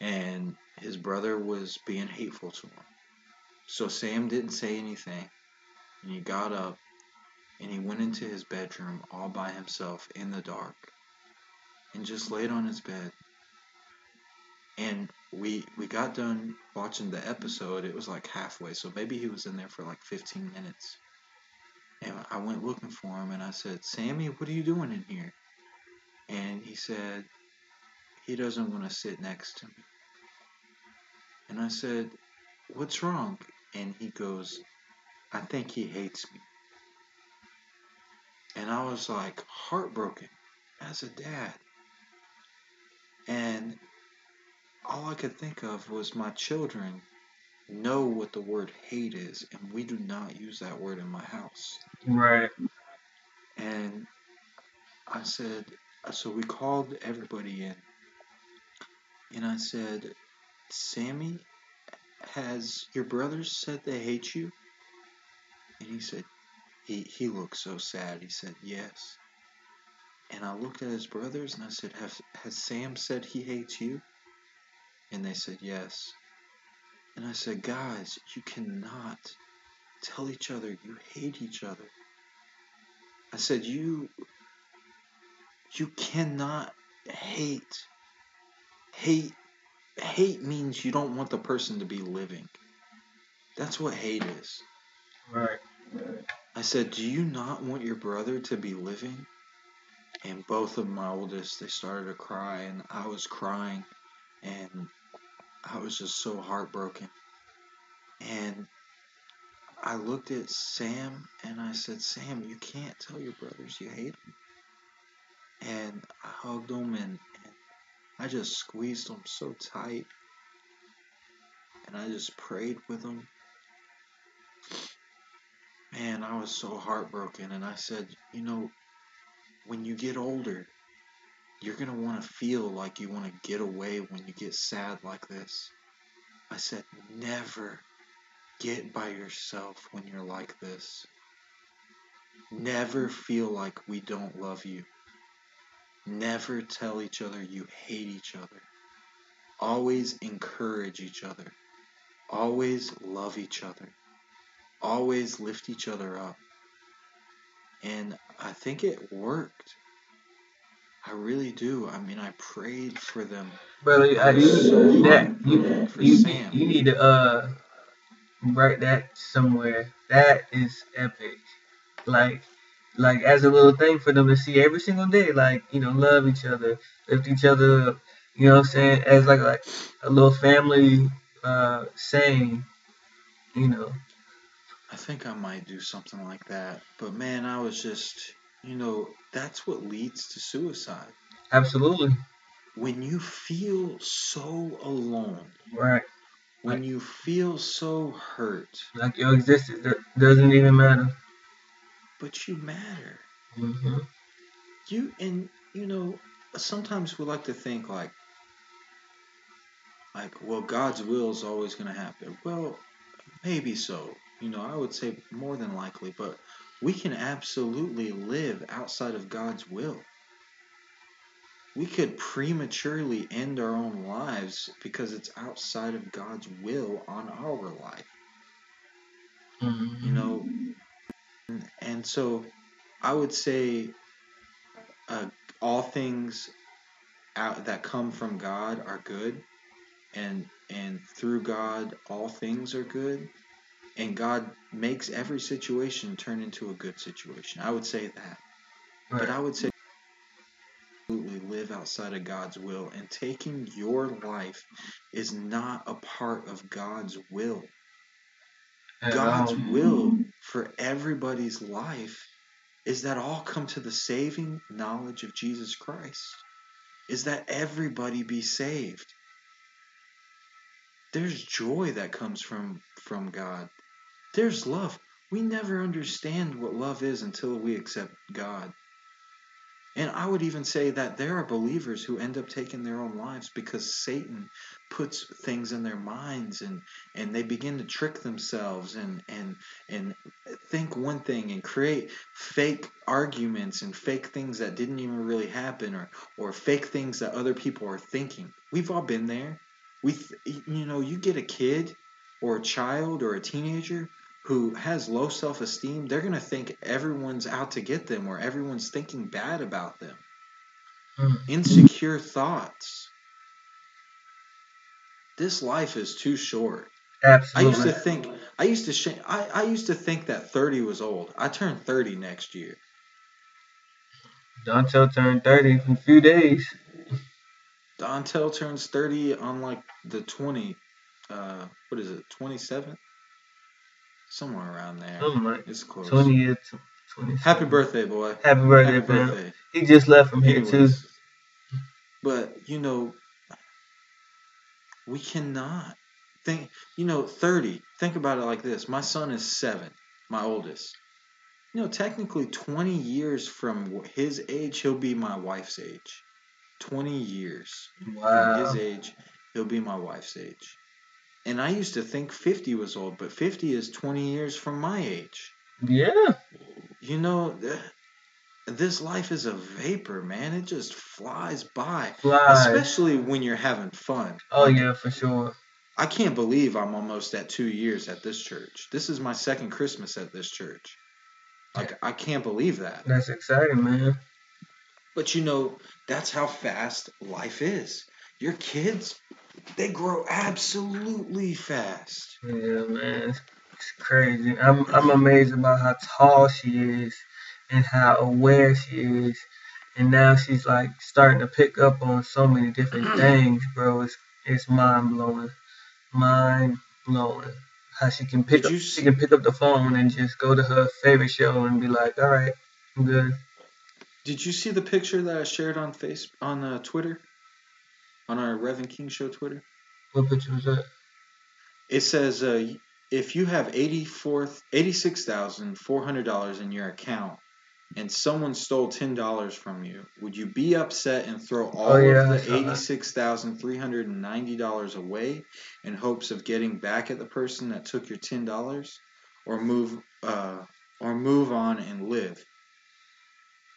And his brother was being hateful to him. So Sam didn't say anything, and he got up and he went into his bedroom all by himself in the dark and just laid on his bed. And we we got done watching the episode. It was like halfway, so maybe he was in there for like 15 minutes. And I went looking for him and I said, "Sammy, what are you doing in here?" And he said, "He doesn't want to sit next to me." And I said, "What's wrong?" And he goes, "I think he hates me." And I was like heartbroken as a dad. And all I could think of was my children know what the word hate is, and we do not use that word in my house. right, And I said, so we called everybody in. And I said, Sammy, has your brothers said they hate you? And he said, he, he looked so sad. He said, yes. And I looked at his brothers and I said, Have, has Sam said he hates you? And they said, yes. And I said, guys, you cannot tell each other you hate each other. I said, you you cannot hate. Hate hate means you don't want the person to be living. That's what hate is. right, I said, "Do you not want your brother to be living?" And both of my oldest, they started to cry, and I was crying, and I was just so heartbroken. And I looked at Sam, and I said, "Sam, you can't tell your brothers you hate them." And I hugged him, and, and I just squeezed them so tight, and I just prayed with them. Man, I was so heartbroken, and I said, you know, when you get older, you're gonna want to feel like you want to get away when you get sad like this. I said, never get by yourself when you're like this. Never feel like we don't love you. Never tell each other you hate each other. Always encourage each other. Always love each other. Always lift each other up. And I think it worked. I really do. I mean, I prayed for them. Brother, I, you, So that, you, for you, Sam. you need to uh write that somewhere. That is epic. Like, like as a little thing for them to see every single day. Like, you know, love each other, lift each other up. You know what I'm saying? As like like a little family uh saying. You know. I think I might do something like that. But man, I was just, you know, that's what leads to suicide. Absolutely. When you feel so alone, Right. when you feel so hurt, Like your existence doesn't even matter. But you matter. hmm You and you know, sometimes we like to think like like, well, God's will is always going to happen. Well, maybe so. You know, I would say more than likely, but we can absolutely live outside of God's will. We could prematurely end our own lives because it's outside of God's will on our life. hmm You know, and, so I would say uh, all things out that come from God are good, and and through God all things are good, and God makes every situation turn into a good situation. I would say that, but I would say absolutely live outside of God's will, and taking your life is not a part of God's will. God's will for everybody's life is that all come to the saving knowledge of Jesus Christ. Is that everybody be saved. There's joy that comes from from God. There's love. We never understand what love is until we accept God. And I would even say that there are believers who end up taking their own lives because Satan puts things in their minds and, and they begin to trick themselves and, and and think one thing and create fake arguments and fake things that didn't even really happen or, or fake things that other people are thinking. We've all been there. We you know, you get a kid or a child or a teenager who has low self esteem, they're going to think everyone's out to get them or everyone's thinking bad about them. Mm. Insecure thoughts. This life is too short. Absolutely. I used to think I used to sh- I, I used to think that 30 was old. I turn 30 next year. Dontel turned 30 in a few days. Dontel turns 30 on like the 20 uh what is it? 27th? Somewhere around there. Something like It's close. 20th. 20 Happy birthday, boy. Happy birthday, Happy birthday. He just left from here, too. But you know, we cannot think. You know, thirty. Think about it like this: my son is seven, my oldest. You know, technically, twenty years from his age, he'll be my wife's age. Twenty years from his age, he'll be my wife's age. And I used to think fifty was old, but fifty is twenty years from my age. Yeah. You know, this life is a vapor, man. It just flies by. Flies. Especially when you're having fun. Oh, Like, yeah, for sure. I can't believe I'm almost at two years at this church. This is my second Christmas at this church. Like, I can't believe that. That's exciting, man. But you know, that's how fast life is. Your kids, they grow absolutely fast. Yeah, man. It's, it's crazy. I'm I'm amazed about how tall she is and how aware she is. And now she's like starting to pick up on so many different things, bro. It's it's mind blowing. Mind blowing. How she can pick Did up she can pick up the phone and just go to her favorite show and be like, All right, I'm good. Did you see the picture that I shared on face on uh, Twitter? On our Rev N King Show Twitter? What picture was that? It says uh, if you have $86,400 in your account and someone stole $10 from you, would you be upset and throw all Oh, yeah, of the $86,390 away in hopes of getting back at the person that took your $10 or move uh, or move on and live?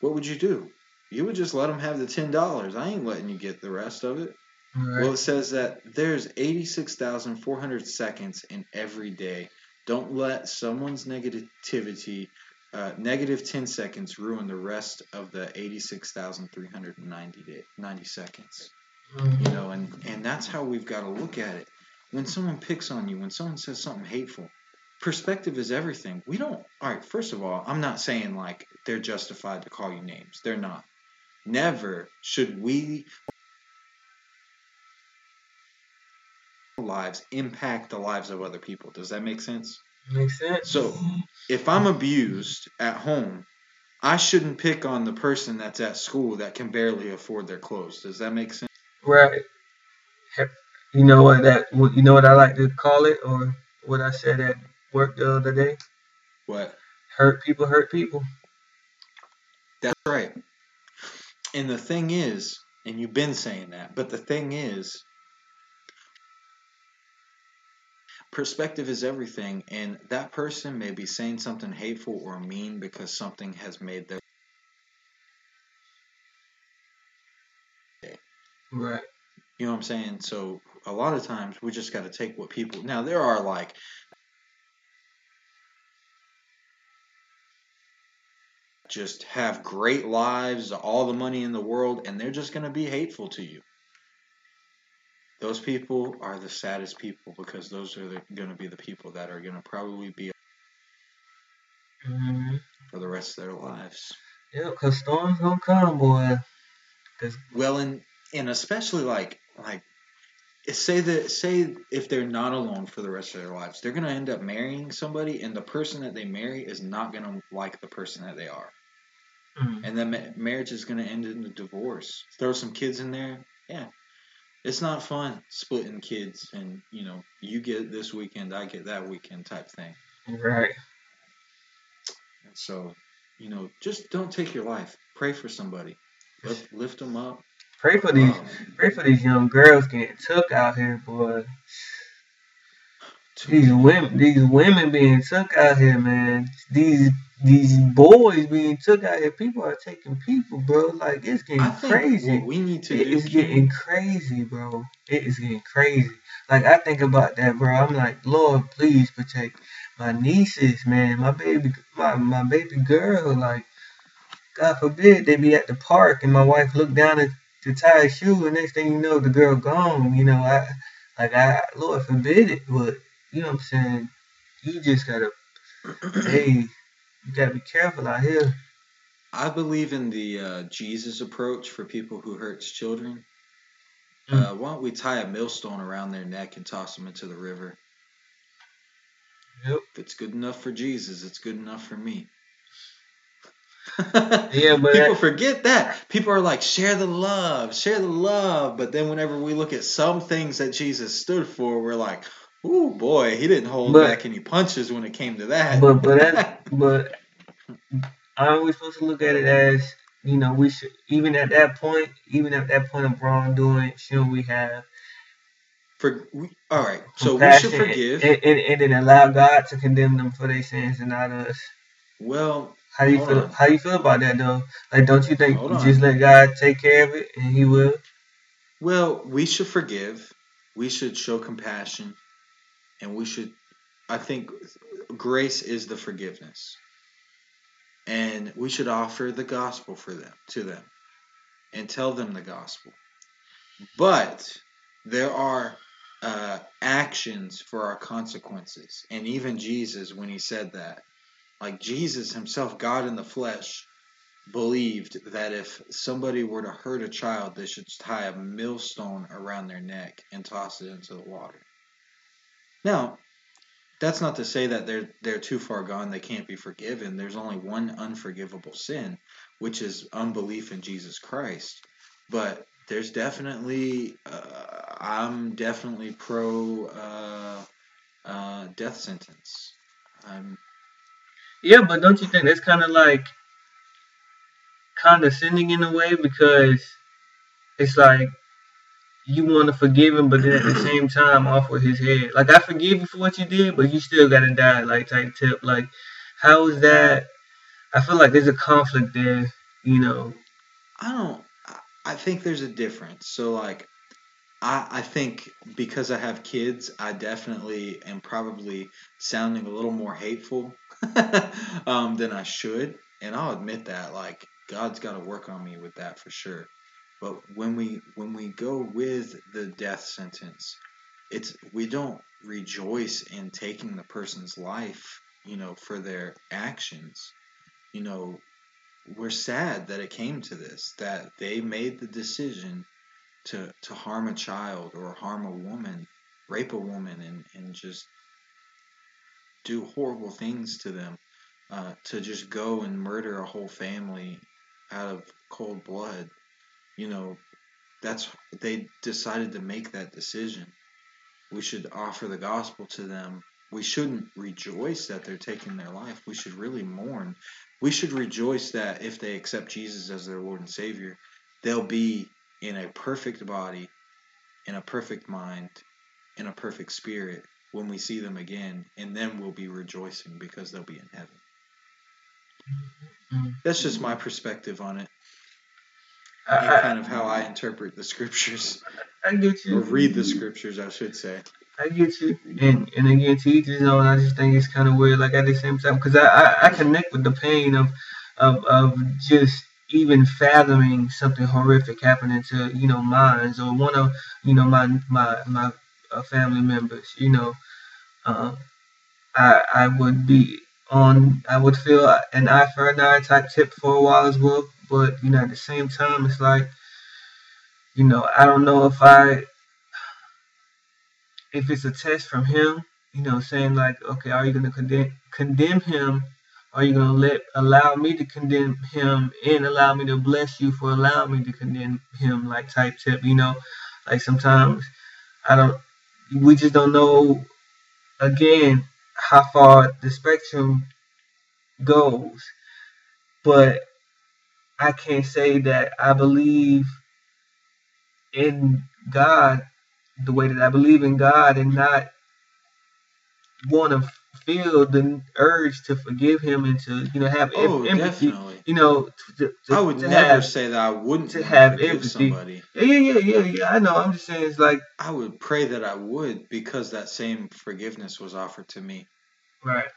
What would you do? you would just let them have the ten dollars. I ain't letting you get the rest of it. Right. Well, it says that there's 86,400 seconds in every day. Don't let someone's negativity, uh, negative 10 seconds, ruin the rest of the 86,390 day, 90 seconds. Mhm. You know, and, and that's how we've got to look at it. When someone picks on you, when someone says something hateful, perspective is everything. We don't, all right, first of all, I'm not saying like they're justified to call you names. They're not. Never should we lives impact the lives of other people. Does that make sense? Makes sense. So, if I'm abused at home, I shouldn't pick on the person that's at school that can barely afford their clothes. Does that make sense? Right. You know what that? You know what I like to call it, or what I said at work the other day? What? Hurt people, hurt people. That's right. And the thing is, and you've been saying that, but the thing is, perspective is everything, and that person may be saying something hateful or mean because something has made their Right. You know what I'm saying? So a lot of times we just got to take what people. Now there are like just have great lives, all the money in the world, and they're just going to be hateful to you. Those people are the saddest people because those are going to be the people that are going to probably be hmm for the rest of their lives. Yeah, cause storms gonna come, boy. Cause Well, and and especially like like say that say if they're not alone for the rest of their lives, they're gonna end up marrying somebody, and the person that they marry is not gonna like the person that they are, mm, and then ma- marriage is gonna end in a divorce. Throw some kids in there, yeah. It's not fun splitting kids, and you know you get this weekend, I get that weekend type thing. right. And so, you know, just don't take your life. Pray for somebody. Lift, lift them up. Pray for these. Um, Pray for these young girls getting took out here, boy. These women, these women being took out here, man. These these boys being took out here. People are taking people, bro. Like it's getting I crazy. we need to It is getting crazy, bro. It is getting crazy. Like I think about that, bro. I'm like, Lord, please protect my nieces, man. My baby, my my baby girl. Like, God forbid they be at the park and my wife look down at to tie a shoe, and next thing you know, the girl gone. You know, I like I Lord forbid it, but you know what I'm saying. You just gotta, hey, you gotta be careful out here. I believe in the uh, Jesus approach for people who hurts children. Mm. Uh, why don't we tie a millstone around their neck and toss them into the river? Yep. If it's good enough for Jesus, it's good enough for me. Yeah, but people forget that. People are like, share the love, share the love. But then whenever we look at some things that Jesus stood for, we're like, oh boy, he didn't hold But- back any punches when it came to that. But but that but are we supposed to look at it as you know we should even at that point even at that point of wrongdoing shouldn't we have for we, all right, so we should forgive. and, and, and then allow God to condemn them for their sins and not us. well, How do you feel? on. How you feel about that though? Like, don't you think Hold you on. just let God take care of it and He will? Well, we should forgive. We should show compassion, and we should. I think grace is the forgiveness, and we should offer the gospel for them to them, and tell them the gospel. But there are uh, actions for our consequences, and even Jesus, when he said that, like Jesus himself, God in the flesh, believed that if somebody were to hurt a child, they should tie a millstone around their neck and toss it into the water. Now, that's not to say that they're they're too far gone; they can't be forgiven. There's only one unforgivable sin, which is unbelief in Jesus Christ. But there's definitely, uh, I'm definitely pro uh, uh, death sentence. I'm Yeah, but don't you think that's kind of like condescending in a way because it's like you want to forgive him, but then at the same time off with his head. Like I forgive you for what you did, but you still gotta die. Like type tip. Like how is that? I feel like there's a conflict there. You know. I don't. I think there's a difference. So like, I I think because I have kids, I definitely am probably sounding a little more hateful um, than I should, and I'll admit that. Like God's got to work on me with that for sure. But when we when we go with the death sentence, it's we don't rejoice in taking the person's life, you know, for their actions. You know, we're sad that it came to this, that they made the decision to to harm a child or harm a woman, rape a woman and, and just do horrible things to them. Uh, to just go and murder a whole family out of cold blood. You know, that's they decided to make that decision. We should offer the gospel to them. We shouldn't rejoice that they're taking their life. We should really mourn. We should rejoice that if they accept Jesus as their Lord and Savior, they'll be in a perfect body, in a perfect mind, in a perfect spirit when we see them again, and then we'll be rejoicing because they'll be in heaven. Mm-hmm. That's just my perspective on it. Kind of how I interpret the scriptures. I get you. Or read the scriptures, I should say. I get you. And and again, to each his own. I just think it's kind of weird. Like at the same time, because I, I I connect with the pain of of of just even fathoming something horrific happening to you know mines or one of you know my my my uh, family members. You know, uh, I I would be on. I would feel an eye for an eye type tip for a while as well. But you know, at the same time, it's like you know I don't know if I if it's a test from him. You know, saying like, okay, are you going to condemn condemn him are you gonna let allow me to condemn him and allow me to bless you for allowing me to condemn him like type tip, you know? Like sometimes I don't we just don't know again how far the spectrum goes. But I can't say that I believe in God the way that I believe in God and not want to feel the urge to forgive him and to you know have oh, empathy. Definitely. You know, to, to, I would never have, say that I wouldn't to have empathy. Somebody. Yeah, yeah, yeah, yeah. I know. I'm just saying it's like I would pray that I would because that same forgiveness was offered to me. Right.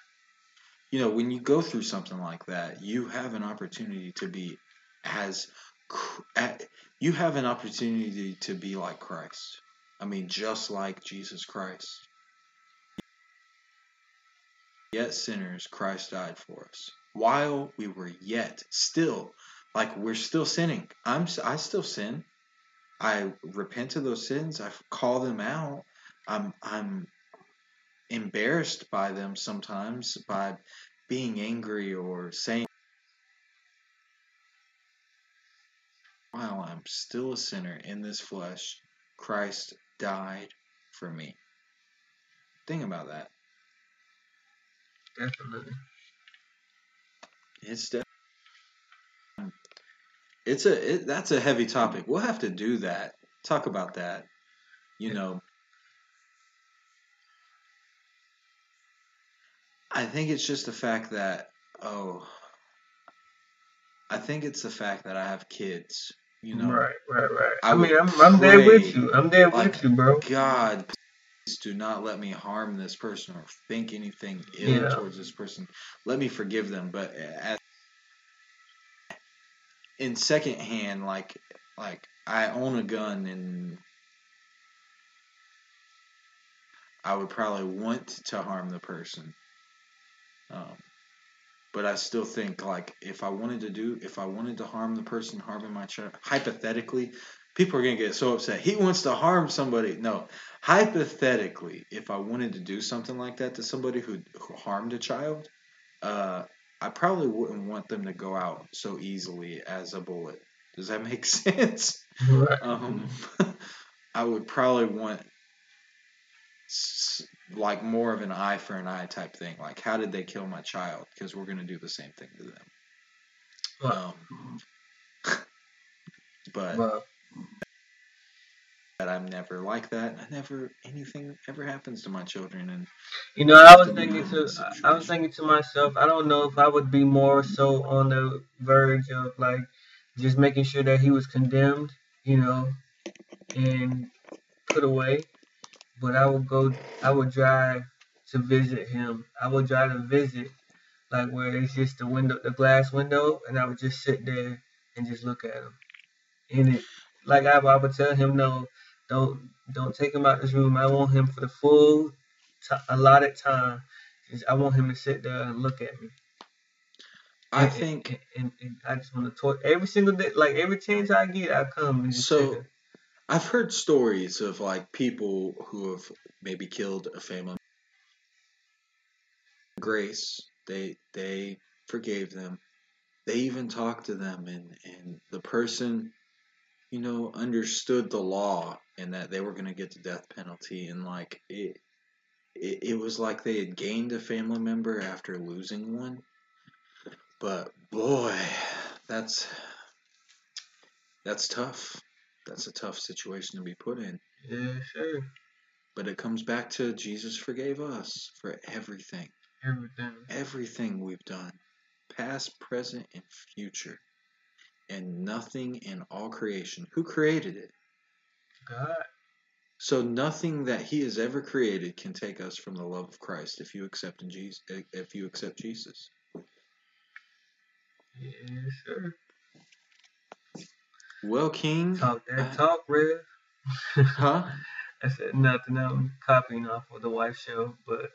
You know, when you go through something like that, you have an opportunity to be as you have an opportunity to be like Christ. I mean, just like Jesus Christ yet sinners, Christ died for us. While we were yet still, like we're still sinning. I'm I still sin. I repent of those sins. I call them out. I'm I'm embarrassed by them sometimes by being angry or saying while I'm still a sinner in this flesh, Christ died for me. Think about that. Definitely. It's definitely. It's a it, that's a heavy topic. We'll have to do that. Talk about that. You know. I think it's just the fact that oh I think it's the fact that I have kids. You know. Right, right, right. I, I mean, I'm I'm there with you. I'm there like, with you, bro. God, please do not let me harm this person or think anything ill yeah. towards this person. Let me forgive them. But at, in second hand, like like I own a gun and I would probably want to harm the person. Um, but I still think like if I wanted to do if I wanted to harm the person harming my child hypothetically, people are gonna get so upset. He wants to harm somebody. No, hypothetically, if I wanted to do something like that to somebody who, who harmed a child, uh, I probably wouldn't want them to go out so easily as a bullet. Does that make sense? Right. Um, I would probably want like more of an eye for an eye type thing. Like, how did they kill my child? Because we're gonna do the same thing to them. Um, but well, that I'm never like that. I never anything ever happens to my children, and you know, I was thinking to I was thinking to myself, I don't know if I would be more so on the verge of like just making sure that he was condemned, you know, and put away. But I would go, I would drive to visit him. I would drive to visit, like where it's just the window, the glass window, and I would just sit there and just look at him. And it, like I, I would tell him, no, don't, don't take him out of this room. I want him for the full, t- allotted time. Just, I want him to sit there and look at me. I And- think and, and, and I just want to talk every single day. Like every chance I get, I come. And just sit so. I've heard stories of like people who have maybe killed a family. Member. Grace, they they forgave them. They even talked to them, and and the person, you know, understood the law and that they were going to get the death penalty, and like it, it, it was like they had gained a family member after losing one. But boy, that's that's tough. That's a tough situation to be put in. Yeah, sure. But it comes back to Jesus forgave us for everything, Everything. everything we've done, past, present, and future, and nothing in all creation. Who created it? God. So nothing that He has ever created can take us from the love of Christ if you accept in Jesus. If you accept Jesus. Yeah, sure. Well, King, Talk that talk, Rev. huh? I said nothing. I'm copying off of the wife show, but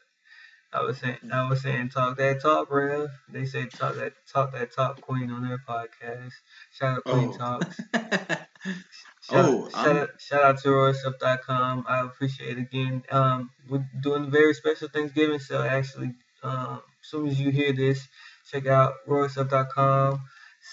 I was saying I was saying talk that talk, Rev. They say talk that talk that talk Queen on their podcast. Shout out Queen Oh. Talks. Shout, Oh, shout, I'm- out, shout out to RoySup.com. I appreciate it again. Um, we're doing a very special Thanksgiving sale. Actually, um, as soon as you hear this, check out RoySup.com.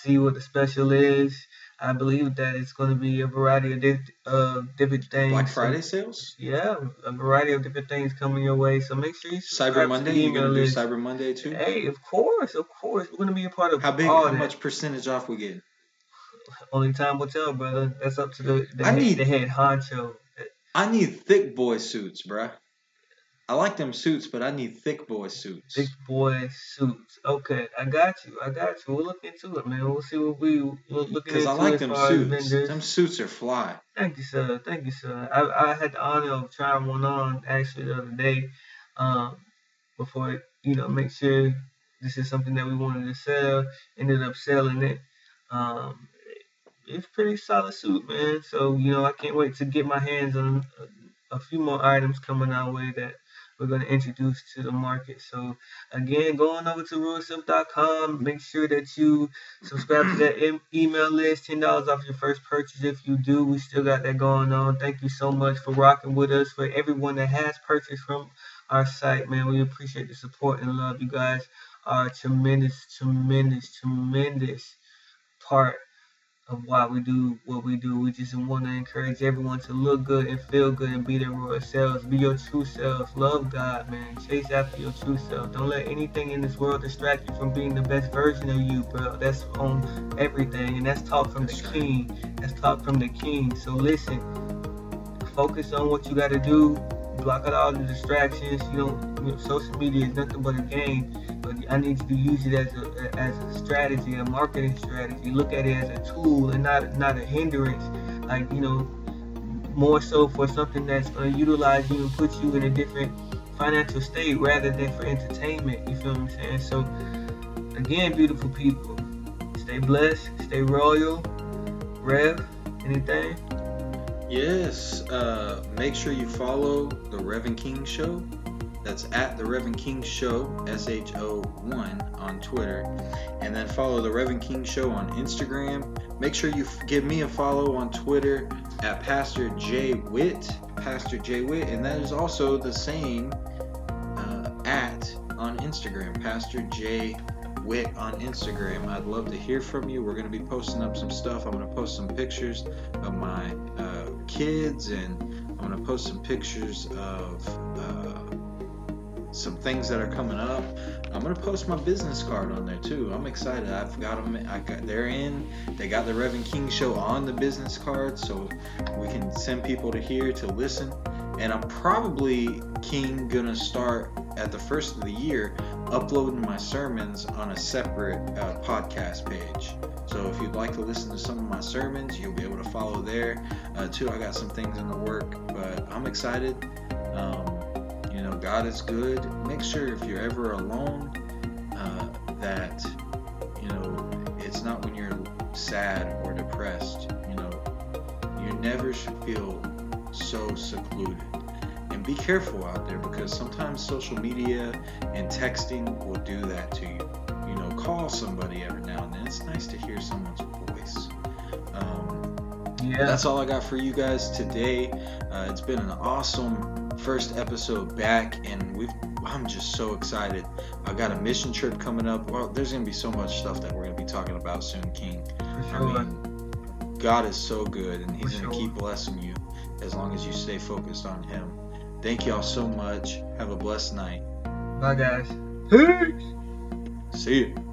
See what the special is. I believe that it's going to be a variety of di- uh, different things. Black Friday sales, yeah, a variety of different things coming your way. So make sure you subscribe Cyber to Monday. You email gonna do. Cyber Monday too? Hey, of course, of course, we're gonna be a part of How big? How that. much percentage off we get? Only time will tell, brother. That's up to the the, I head, need- the head honcho. I need thick boy suits, bruh. I like them suits, but I need thick boy suits. Thick boy suits. Okay, I got you. I got you. We'll look into it, man. We'll see what we we'll look Because into I like them suits. Them suits are fly. Thank you, sir. Thank you, sir. I, I had the honor of trying one on actually the other day, um, before you know, make sure this is something that we wanted to sell. Ended up selling it. Um, it's pretty solid suit, man. So you know, I can't wait to get my hands on a few more items coming our way that we're going to introduce to the market. So again, going over to RuleSilk.com, make sure that you subscribe to that em- email list. Ten dollars off your first purchase if you do. We still got that going on. Thank you so much for rocking with us. For everyone that has purchased from our site, man, we appreciate the support and love. You guys are tremendous, tremendous, tremendous part of why we do what we do. We just want to encourage everyone to look good and feel good and be their real selves. Be your true self. Love God, man. Chase after your true self. Don't let anything in this world distract you from being the best version of you, bro. That's on everything. And that's talk from the king. That's talk from the king. So listen, focus on what you got to do. Block out all the distractions. You know, social media is nothing but a game. But I need you to use it as a as a strategy, a marketing strategy. Look at it as a tool and not not a hindrance. Like you know, more so for something that's going to utilize you and put you in a different financial state rather than for entertainment. You feel what I'm saying? So again, beautiful people, stay blessed, stay royal. Rev, anything? Yes. Uh, make sure you follow the Rev N King Show. That's at the Rev N King Show, S H O 1 on Twitter. And then follow the Rev N King Show on Instagram. Make sure you f- give me a follow on Twitter at Pastor J Whit, Pastor J Whit. And that is also the same uh, at on Instagram, Pastor J Whit on Instagram. I'd love to hear from you. We're going to be posting up some stuff. I'm going to post some pictures of my uh, kids and I'm going to post some pictures of uh, some things that are coming up. I'm going to post my business card on there too. I'm excited. I've got them. I got they're in. They got the Rev N King show on the business card so we can send people to here to listen. And I'm probably King gonna start at the first of the year uploading my sermons on a separate uh, podcast page. So if you'd like to listen to some of my sermons, you'll be able to follow there. Uh, too, I got some things in the work, but I'm excited. Um, you know, God is good. Make sure if you're ever alone, uh, that you know it's not when you're sad or depressed. You know, you never should feel so secluded. And be careful out there because sometimes social media and texting will do that to you. You know, call somebody every now and then. It's nice to hear someone's voice. Um, Yeah. that's all I got for you guys today. Uh, it's been an awesome first episode back, and we've. I'm just so excited. I got a mission trip coming up. Well, there's gonna be so much stuff that we're gonna be talking about soon, King. For I mean, God is so good, and He's gonna sure. keep blessing you as long as you stay focused on Him. Thank y'all so much. Have a blessed night. Bye, guys. Peace. See you.